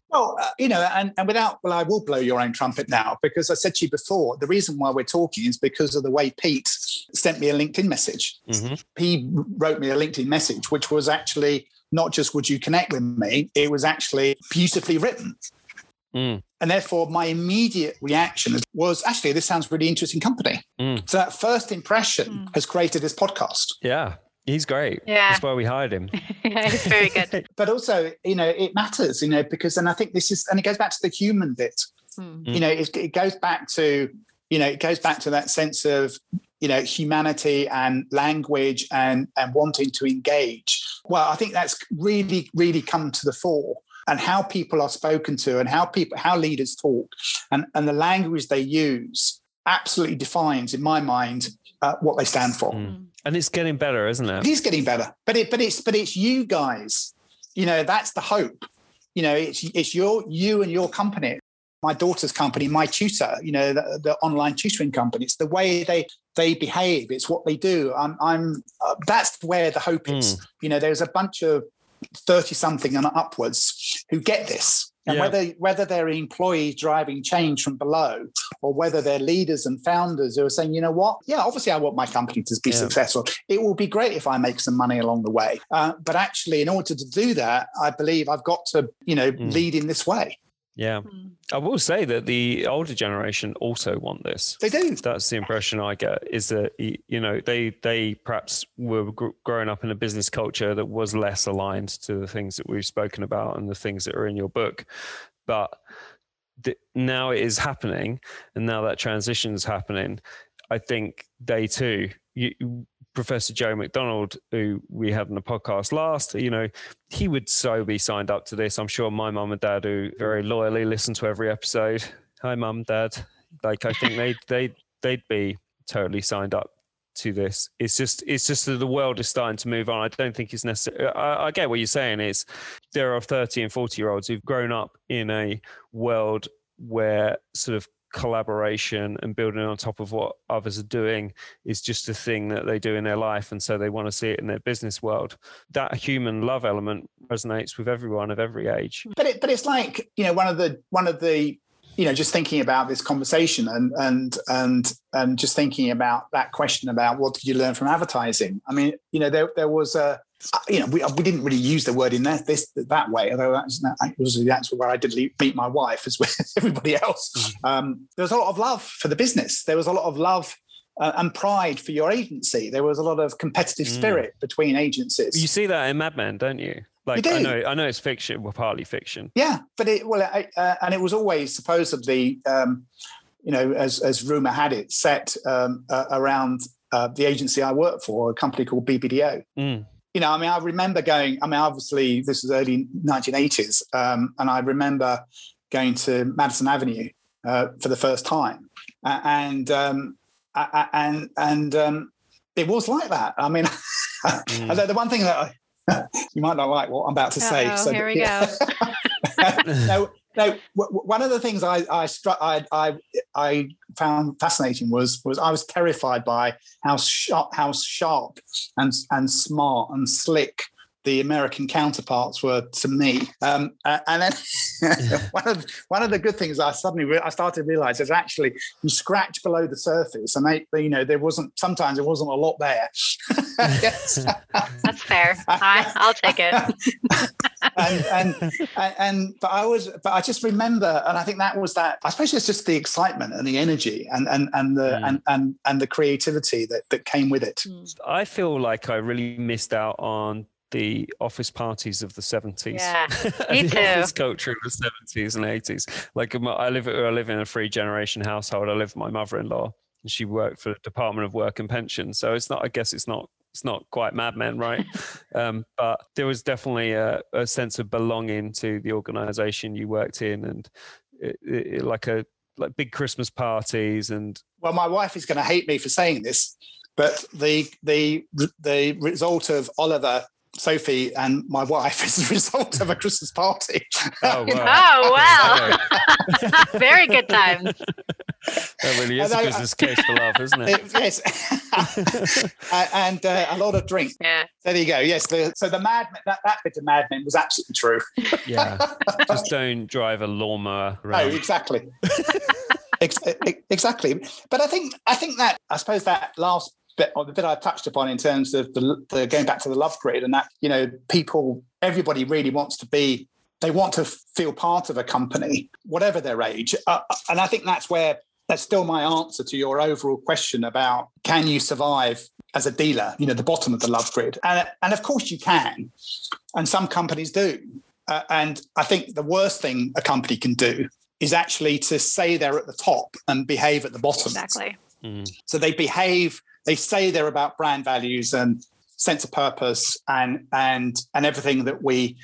Well, uh, you know, and, and without, well, I will blow your own trumpet now because I said to you before, the reason why we're talking is because of the way Pete sent me a LinkedIn message. hmm He wrote me a LinkedIn message, which was actually not just would you connect with me, it was actually beautifully written. Mm. And therefore, my immediate reaction was actually, this sounds really interesting company. Mm. So that first impression Mm. has created this podcast. Yeah, he's great. Yeah. That's why we hired him. yeah, it's very good. But also, you know, it matters, you know, because, and I think this is, and it goes back to the human bit. Mm. You know, it, it goes back to, you know, it goes back to that sense of, you know, humanity and language and and wanting to engage. Well, I think that's really, really come to the fore. And how people are spoken to, and how people, how leaders talk, and and the language they use absolutely defines, in my mind, uh, what they stand for. Mm. And it's getting better, isn't It it? is getting better, but it but it's but it's you guys. You know, that's the hope. You know, it's it's your you and your company. My daughter's company, my tutor. You know, the, the online tutoring company. It's the way they they behave. It's what they do. I'm I'm. Uh, that's where the hope is. You know, there's a bunch of thirty something and upwards who get this. And Yeah. whether whether they're employees driving change from below, or whether they're leaders and founders who are saying, you know what, yeah, obviously I want my company to be Yeah. successful. It will be great if I make some money along the way. Uh, but actually, in order to do that, I believe I've got to, you know, Mm. lead in this way. Yeah. Mm. I will say that the older generation also want this. They do. That's the impression I get is that you know they they perhaps were gr- growing up in a business culture that was less aligned to the things that we've spoken about and the things that are in your book, but th- now it is happening, and now that transition is happening. I think they too. You, Professor Joe McDonald, who we had on the podcast last, you know, he would so be signed up to this. I'm sure my mum and dad, who very loyally listen to every episode. Hi, mum, dad. Like I think they they they'd be totally signed up to this. It's just it's just that the world is starting to move on. I don't think it's necessary. I, I get what you're saying. Is there are 30 and 40 year olds who've grown up in a world where sort of collaboration and building on top of what others are doing is just a thing that they do in their life and so they want to see it in their business world that human love element resonates with everyone of every age But it, but it's like you know one of the one of the you know just thinking about this conversation and and and and just thinking about that question about what did you learn from advertising? I mean, you know, there there was a you know we, we didn't really use the word in that this that way, although that's that was that's where I did meet my wife as with everybody else. Um, there was a lot of love for the business. There was a lot of love. Uh, and pride for your agency. There was a lot of competitive Mm. spirit between agencies. you see that in mad men don't you like i do. know i know it's fiction well partly fiction Yeah, but it well, I, uh, and it was always supposedly, um, you know, as as rumor had it, set um, uh, around uh, the agency I worked for, a company called BBDO. Mm. You know, I mean, I remember going. I mean, obviously, this was early 1980s, um, and I remember going to Madison Avenue uh, for the first time, uh, and um, I- I- and and um, it was like that. I mean, Mm. although the one thing that I, you might not like what I'm about to say. Uh-oh, here we yeah. no, no. One of the things I I, I I I found fascinating was was I was terrified by how sharp, how sharp and and smart and slick the American counterparts were to me. Um, and then one of one of the good things I suddenly re- I started to realize is actually you scratch below the surface, and they, you know there wasn't sometimes there wasn't a lot there. That's fair. I, will take it. And, and, and and but I was but I just remember, and I think that was that. I suppose it's just the excitement and the energy and and and the mm. and, and and the creativity that that came with it. I feel like I really missed out on the office parties of the 70s. Yeah, me the too. office culture of the 70s and 80s. Like I live, I live in a three generation household. I live with my mother-in-law and she worked for the Department of Work and Pensions. So it's not, I guess it's not, it's not quite Mad Men, right? um, but there was definitely a, a, sense of belonging to the organization you worked in and it, it, like a, like big Christmas parties and. Well, my wife is going to hate me for saying this, but the the the result of Oliver Sophie and my wife as a result of a Christmas party. Oh wow! oh, wow. Very good time. That really is and a business case for love, isn't it? it yes, and uh, a lot of drink. Yeah. There you go. Yes. The, so the Mad that, that bit of Mad Men was absolutely true. Yeah. Just don't drive a lawnmower. Around. No, exactly. exactly. But I think I think that I suppose that last bit or the bit I touched upon in terms of the, the going back to the love grid and that you know people everybody really wants to be they want to feel part of a company whatever their age uh, and I think that's where that's still my answer to your overall question about can you survive as a dealer you know the bottom of the love grid and and of course you can and some companies do uh, and I think the worst thing a company can do is actually to say they're at the top and behave at the bottom. Exactly. Mm. So they behave they say they're about brand values and sense of purpose and and and everything that we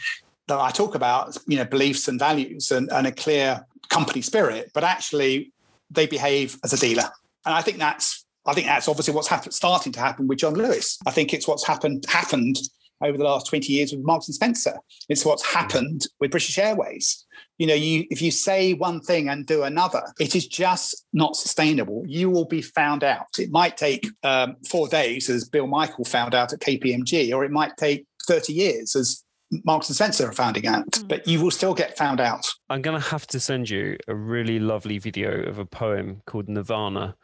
that I talk about, you know, beliefs and values and, and a clear company spirit, but actually they behave as a dealer. And I think that's I think that's obviously what's happened, starting to happen with John Lewis. I think it's what's happened happened over the last 20 years with Marks and Spencer. It's what's happened with British Airways you know you if you say one thing and do another it is just not sustainable you will be found out it might take um, four days as bill michael found out at kpmg or it might take 30 years as Marks and Spencer are finding out, mm. but you will still get found out. I'm going to have to send you a really lovely video of a poem called Nirvana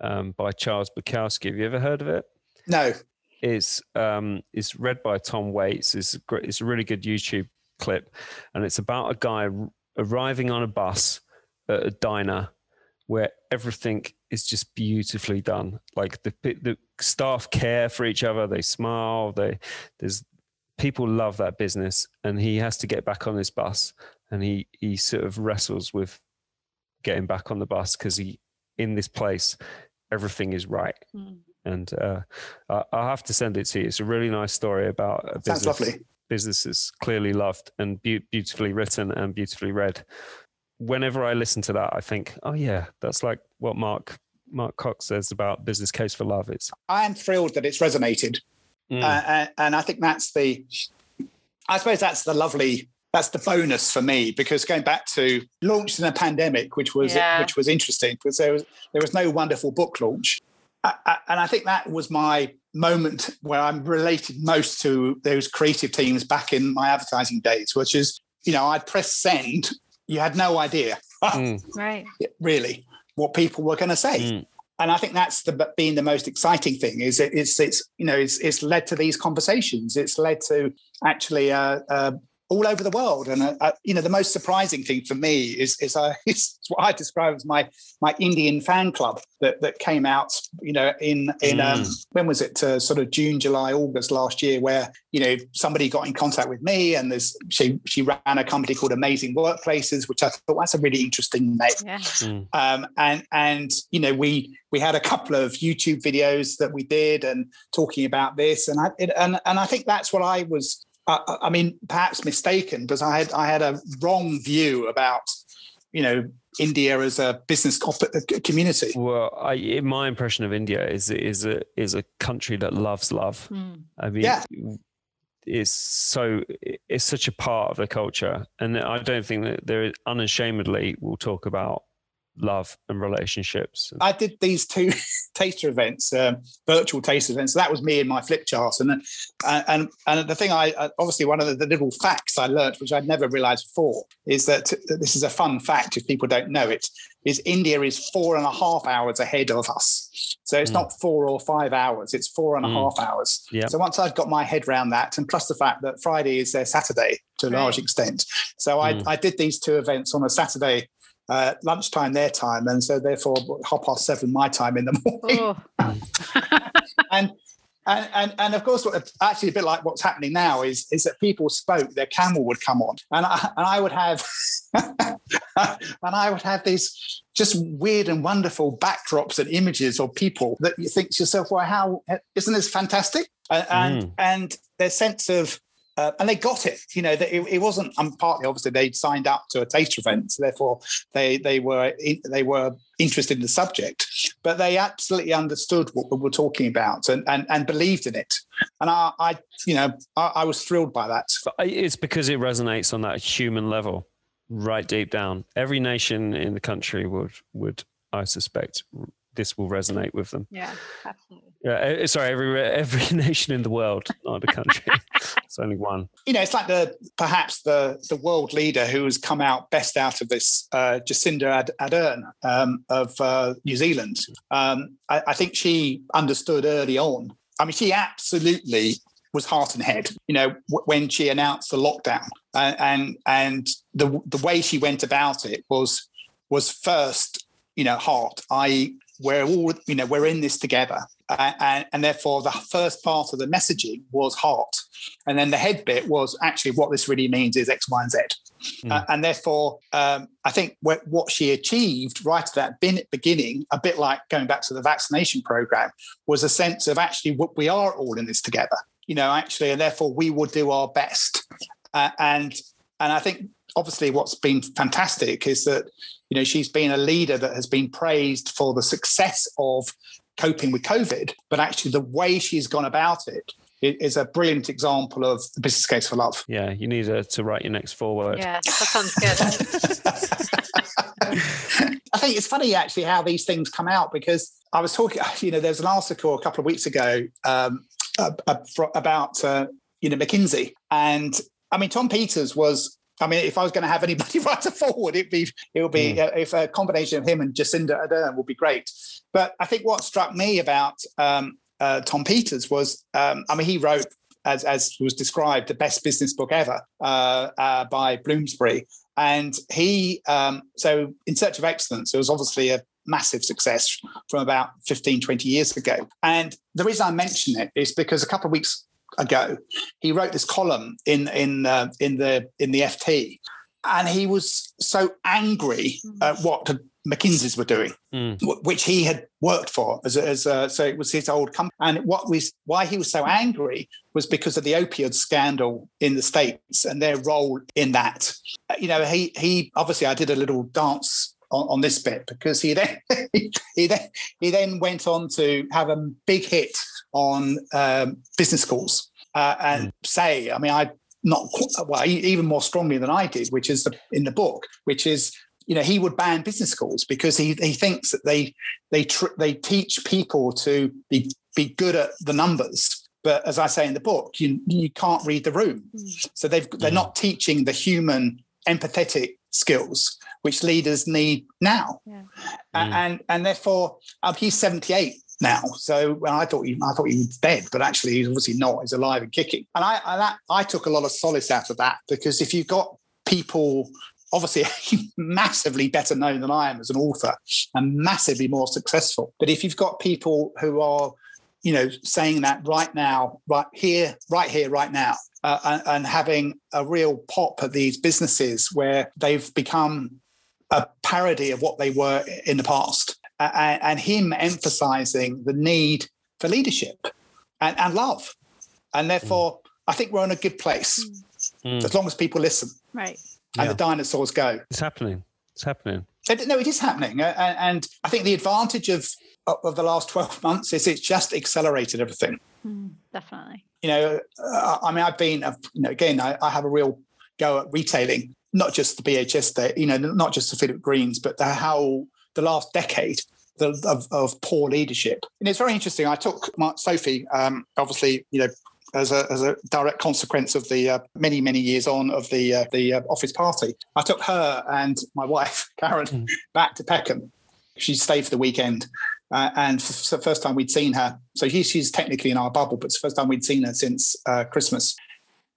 um, by Charles Bukowski. Have you ever heard of it? No. It's um, it's read by Tom Waits. It's a great, it's a really good YouTube clip, and it's about a guy arriving on a bus at a diner where everything is just beautifully done. Like the the staff care for each other, they smile, they there's people love that business, and he has to get back on this bus, and he he sort of wrestles with getting back on the bus because he in this place everything is right. Mm. And uh, I'll have to send it to you. It's a really nice story about a business. Sounds lovely business is clearly loved and be- beautifully written and beautifully read. Whenever I listen to that, I think, oh yeah, that's like what Mark Mark Cox says about business case for love. It's I am thrilled that it's resonated, mm. uh, and I think that's the, I suppose that's the lovely that's the bonus for me because going back to launched in a pandemic, which was yeah. which was interesting because there was there was no wonderful book launch, I, I, and I think that was my moment where I'm related most to those creative teams back in my advertising days, which is, you know, I'd press send, you had no idea, mm. right? Really, what people were going to say. Mm. And I think that's the being the most exciting thing is it, it's it's you know it's it's led to these conversations. It's led to actually a, a all over the world. And uh, uh, you know, the most surprising thing for me is is, uh, is what I describe as my my Indian fan club that that came out. You know, in in um, mm. um, when was it? Uh, sort of June, July, August last year, where you know somebody got in contact with me, and there's she she ran a company called Amazing Workplaces, which I thought that's a really interesting name. Yeah. Mm. Um, and and you know we we had a couple of YouTube videos that we did and talking about this, and I it, and and I think that's what I was I, I mean, perhaps mistaken, because I had I had a wrong view about you know India as a business community. Well, I, my impression of India is is a is a country that loves love. Mm. I mean, yeah. it's so it's such a part of the culture, and I don't think that there unashamedly will talk about love and relationships. I did these two taster events, um, virtual taster events. So that was me and my flip chart, and and and the thing I obviously one of the, the little facts I learned, which I'd never realised before, is that this is a fun fact if people don't know it. Is India is four and a half hours ahead of us, so it's mm. not four or five hours; it's four and a mm. half hours. Yep. So once I've got my head around that, and plus the fact that Friday is their Saturday to a large extent, so I, mm. I did these two events on a Saturday uh, lunchtime their time, and so therefore half past seven my time in the morning. Oh. and, and and and of course, actually, a bit like what's happening now is is that people spoke, their camel would come on, and I, and I would have and I would have these just weird and wonderful backdrops and images of people that you think to yourself, "Well, how isn't this fantastic?" And and, mm. and their sense of uh, and they got it. You know, it, it wasn't. And um, partly, obviously, they'd signed up to a taster event, so therefore they they were they were interested in the subject, but they absolutely understood what we were talking about and and, and believed in it. And I, I you know, I, I was thrilled by that. It's because it resonates on that human level, right deep down. Every nation in the country would would I suspect this will resonate with them. Yeah, absolutely. Yeah, eh, sorry, every every nation in the world, not a country. it's only one. You know, it's like the perhaps the the world leader who has come out best out of this, uh, Jacinda Ardern um, of uh, New Zealand. Um, I, I think she understood early on. I mean, she absolutely was heart and head. You know, w- when she announced the lockdown, uh, and and the the way she went about it was was first, you know, heart. I we're all you know we're in this together. Uh, and, and, therefore the first part of the messaging was heart. And then the head bit was actually what this really means is x y and z. Mm. uh, and therefore um, i think what, what she achieved right at that beginning a bit like going back to the vaccination program was a sense of actually what we are all in this together you know actually and therefore we will do our best. Uh, and and i think obviously what's been fantastic is that you know she's been a leader that has been praised for the success of coping with covid but actually the way she's gone about it is a brilliant example of the business case for love. Yeah you need to, to write your next foreword yeah that sounds good. I think it's funny actually how these things come out because I was talking, you know, there's an article a couple of weeks ago um, about, uh, you know, McKinsey. And I mean, Tom Peters was I mean, if I was going to have anybody write a forward, it'd be it would be mm. uh, if a combination of him and Jacinda Ardern would be great. But I think what struck me about um, uh, Tom Peters was, um, I mean, he wrote. As, as was described, the best business book ever uh, uh by Bloomsbury. And he, um, so In Search of Excellence, it was obviously a massive success from about 15, 20 years ago. And the reason I mention it is because a couple of weeks ago, he wrote this column in in uh, in the in the FT, and he was so angry at what the McKinsey's were doing, mm. which he had worked for as, as uh, so it was his old company. And what was why he was so angry was because of the opioid scandal in the states and their role in that. You know, he he obviously I did a little dance on, on, this bit because he then he then he then went on to have a big hit on um, business schools uh, and mm. say, I mean, I not well even more strongly than I did, which is the, in the book, which is you know he would ban business schools because he he thinks that they they tr- they teach people to be be good at the numbers but as I say in the book, you you can't read the room. Mm. So they've they're mm. not teaching the human empathetic skills which leaders need now. Yeah. Mm. And and therefore, um, he's 78 now. So I thought he, I thought he was dead, but actually he's obviously not. He's alive and kicking. And I, I, that, I took a lot of solace out of that because if you've got people obviously massively better known than I am as an author and massively more successful. But if you've got people who are, you know, saying that right now, right here, right here, right now, uh, and, and having a real pop at these businesses where they've become a parody of what they were in the past, and, and him emphasizing the need for leadership and, and love. And therefore, mm. I think we're in a good place mm. as long as people listen. Right. And yeah. the dinosaurs go. It's happening. It's happening. No, it is happening. And I think the advantage of, of the last 12 months is it's just accelerated everything. Mm, definitely. You know, uh, I mean, I've been, you know, again, I, I have a real go at retailing not just the BHS there, you know, not just the Philip Greens, but the, how the last decade of, of poor leadership. And it's very interesting. I took Mark, Sophie, um, obviously, you know, as a, as a direct consequence of the uh, many many years on of the uh, the uh, office party. I took her and my wife Karen mm. back to Peckham. She stayed for the weekend, uh, and for the first time we'd seen her. So she, she's technically in our bubble, but it's the first time we'd seen her since uh, Christmas.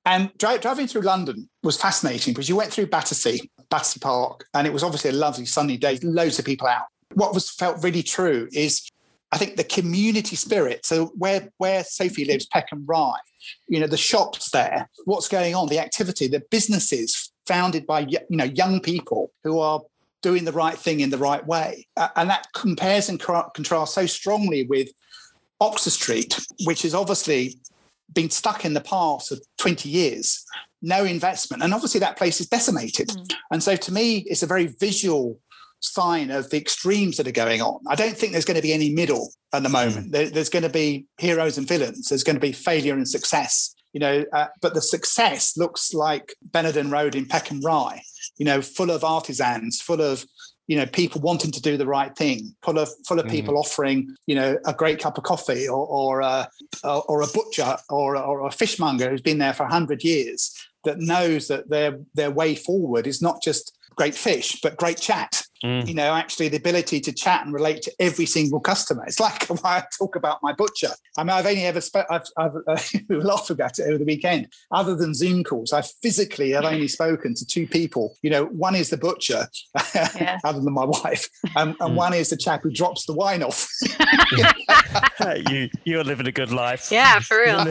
And dri- driving through London was fascinating because you went through Battersea, Battersea Park, and it was obviously a lovely sunny day, loads of people out what was felt really true is I think the community spirit. So where where Sophie lives, Peckham Rye, you know, the shops there, what's going on, the activity, the businesses founded by you know young people who are doing the right thing in the right way, uh, and that compares and contrasts so strongly with Oxford Street, which is obviously been stuck in the past of 20 years, no investment, and obviously that place is decimated. Mm. And so to me, it's a very visual sign of the extremes that are going on. I don't think there's going to be any middle at the hmm. moment. There, there's going to be heroes and villains. There's going to be failure and success. You know, uh, but the success looks like Bellenden Road in Peckham Rye. You know, full of artisans, full of you know people wanting to do the right thing, full of full of mm. people offering you know a great cup of coffee or or a, or a butcher or or a fishmonger who's been there for hundred years that knows that their their way forward is not just great fish but great chat Mm. You know, actually the ability to chat and relate to every single customer. It's like why I talk about my butcher. I mean, I've only ever spoke. I've, I've uh, laughed about it over the weekend. Other than Zoom calls, I physically have only spoken to two people. You know, one is the butcher, yeah. other than my wife, um, and mm. one is the chap who drops the wine off. you you're living a good life. Yeah, for real.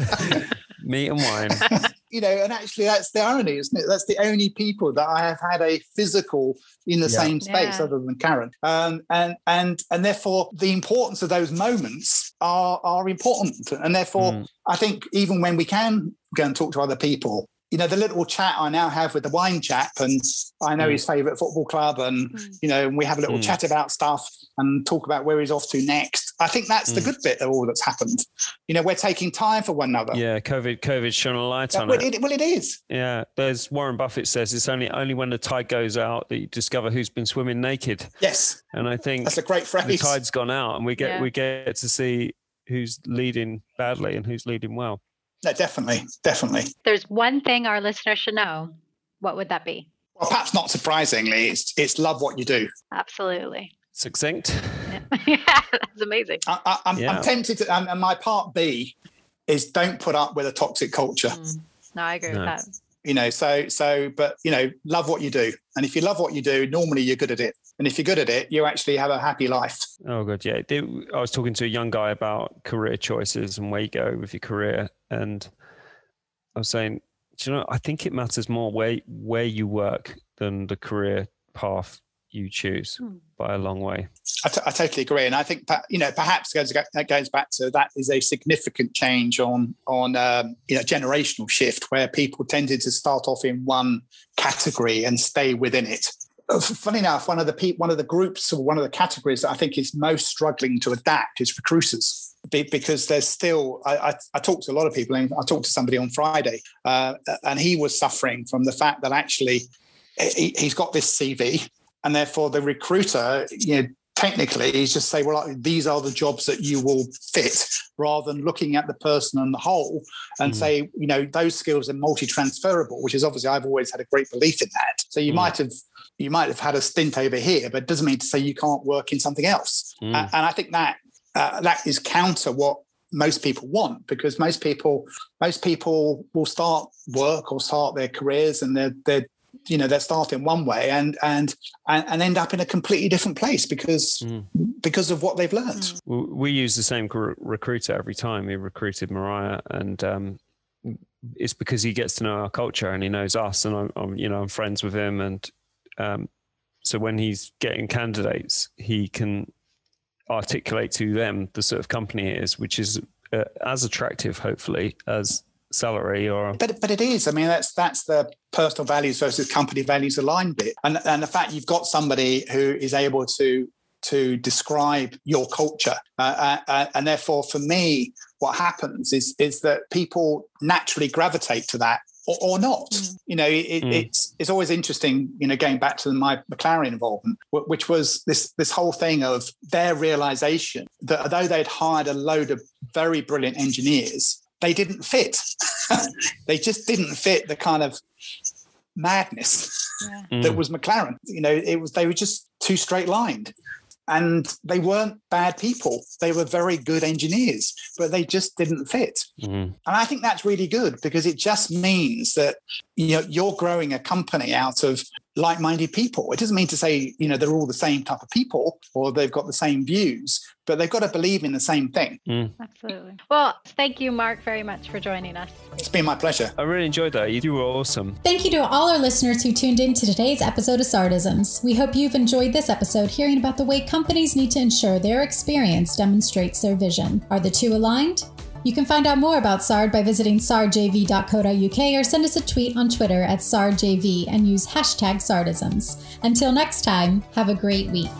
Meat and wine. you know, and actually that's the irony, isn't it? That's the only people that I have had a physical in the yeah. same space yeah. other than Karen. Um, and and and therefore the importance of those moments are are important. And therefore mm. I think even when we can go and talk to other people, you know, the little chat I now have with the wine chap, and I know mm. his favourite football club, and mm. you know, and we have a little mm. chat about stuff and talk about where he's off to next. I think that's the mm. good bit of all that's happened. You know, we're taking time for one another. Yeah, COVID, COVID shone a light on well, it. it. Well, it is. Yeah, there's Warren Buffett says it's only only when the tide goes out that you discover who's been swimming naked. Yes, and I think that's a great phrase. The tide's gone out, and we get yeah. we get to see who's leading badly and who's leading well. No, definitely, definitely. There's one thing our listeners should know. What would that be? Well, perhaps not surprisingly, it's it's love what you do. Absolutely. Succinct. Yeah, yeah that's amazing. I, am yeah. tempted to, and, and, my part B is don't put up with a toxic culture. Mm. No, I agree no. with that. You know, so so, but you know, love what you do, and if you love what you do, normally you're good at it. And if you're good at it, you actually have a happy life. Oh, good. Yeah. I was talking to a young guy about career choices and where you go with your career. And I was saying, you know, I think it matters more where, where you work than the career path you choose hmm. by a long way. I, t- I totally agree, and I think you know perhaps goes that goes back to that is a significant change on on um, you know generational shift where people tended to start off in one category and stay within it, funny enough, one of the pe- one of the groups or one of the categories that I think is most struggling to adapt is recruiters because there's still I, I, I talked to a lot of people and I talked to somebody on Friday uh, and he was suffering from the fact that actually he, has got this CV and therefore the recruiter you know technically is just say well these are the jobs that you will fit rather than looking at the person and the whole and mm. say you know those skills are multi-transferable which is obviously i've always had a great belief in that so you mm. might have you might have had a stint over here, but it doesn't mean to say you can't work in something else. Mm. Uh, and I think that uh, that is counter what most people want because most people most people will start work or start their careers and they're they're you know they're starting one way and and and, and end up in a completely different place because mm. because of what they've learned. We use the same recruiter every time. We recruited Mariah and. Um, it's because he gets to know our culture and he knows us, and I'm, I'm you know I'm friends with him, and um, so when he's getting candidates, he can articulate to them the sort of company it is, which is uh, as attractive, hopefully, as salary or but but it is i mean that's that's the personal values versus company values aligned bit and and the fact you've got somebody who is able to to describe your culture uh, uh, uh and therefore for me what happens is is that people naturally gravitate to that or, or not. Mm. You know, it, mm. it's it's always interesting. You know, going back to my McLaren involvement, which was this this whole thing of their realization that although they'd hired a load of very brilliant engineers, they didn't fit. they just didn't fit the kind of madness yeah. that mm. was McLaren. You know, it was they were just too straight lined and they weren't bad people. They were very good engineers, but they just didn't fit. Mm-hmm. And I think that's really good because it just means that you know you're growing a company out of like-minded people. It doesn't mean to say you know they're all the same type of people or they've got the same views, but they've got to believe in the same thing. Mm. Absolutely. Well, thank you, Mark, very much for joining us. It's been my pleasure. I really enjoyed that. You were awesome. Thank you to all our listeners who tuned in to today's episode of Sardisms. We hope you've enjoyed this episode hearing about the way companies need to ensure their experience demonstrates their vision. Are the two aligned? You can find out more about SARD by visiting sardjv.co.uk or send us a tweet on Twitter at sardjv and use hashtag Sardisms. Until next time, have a great week.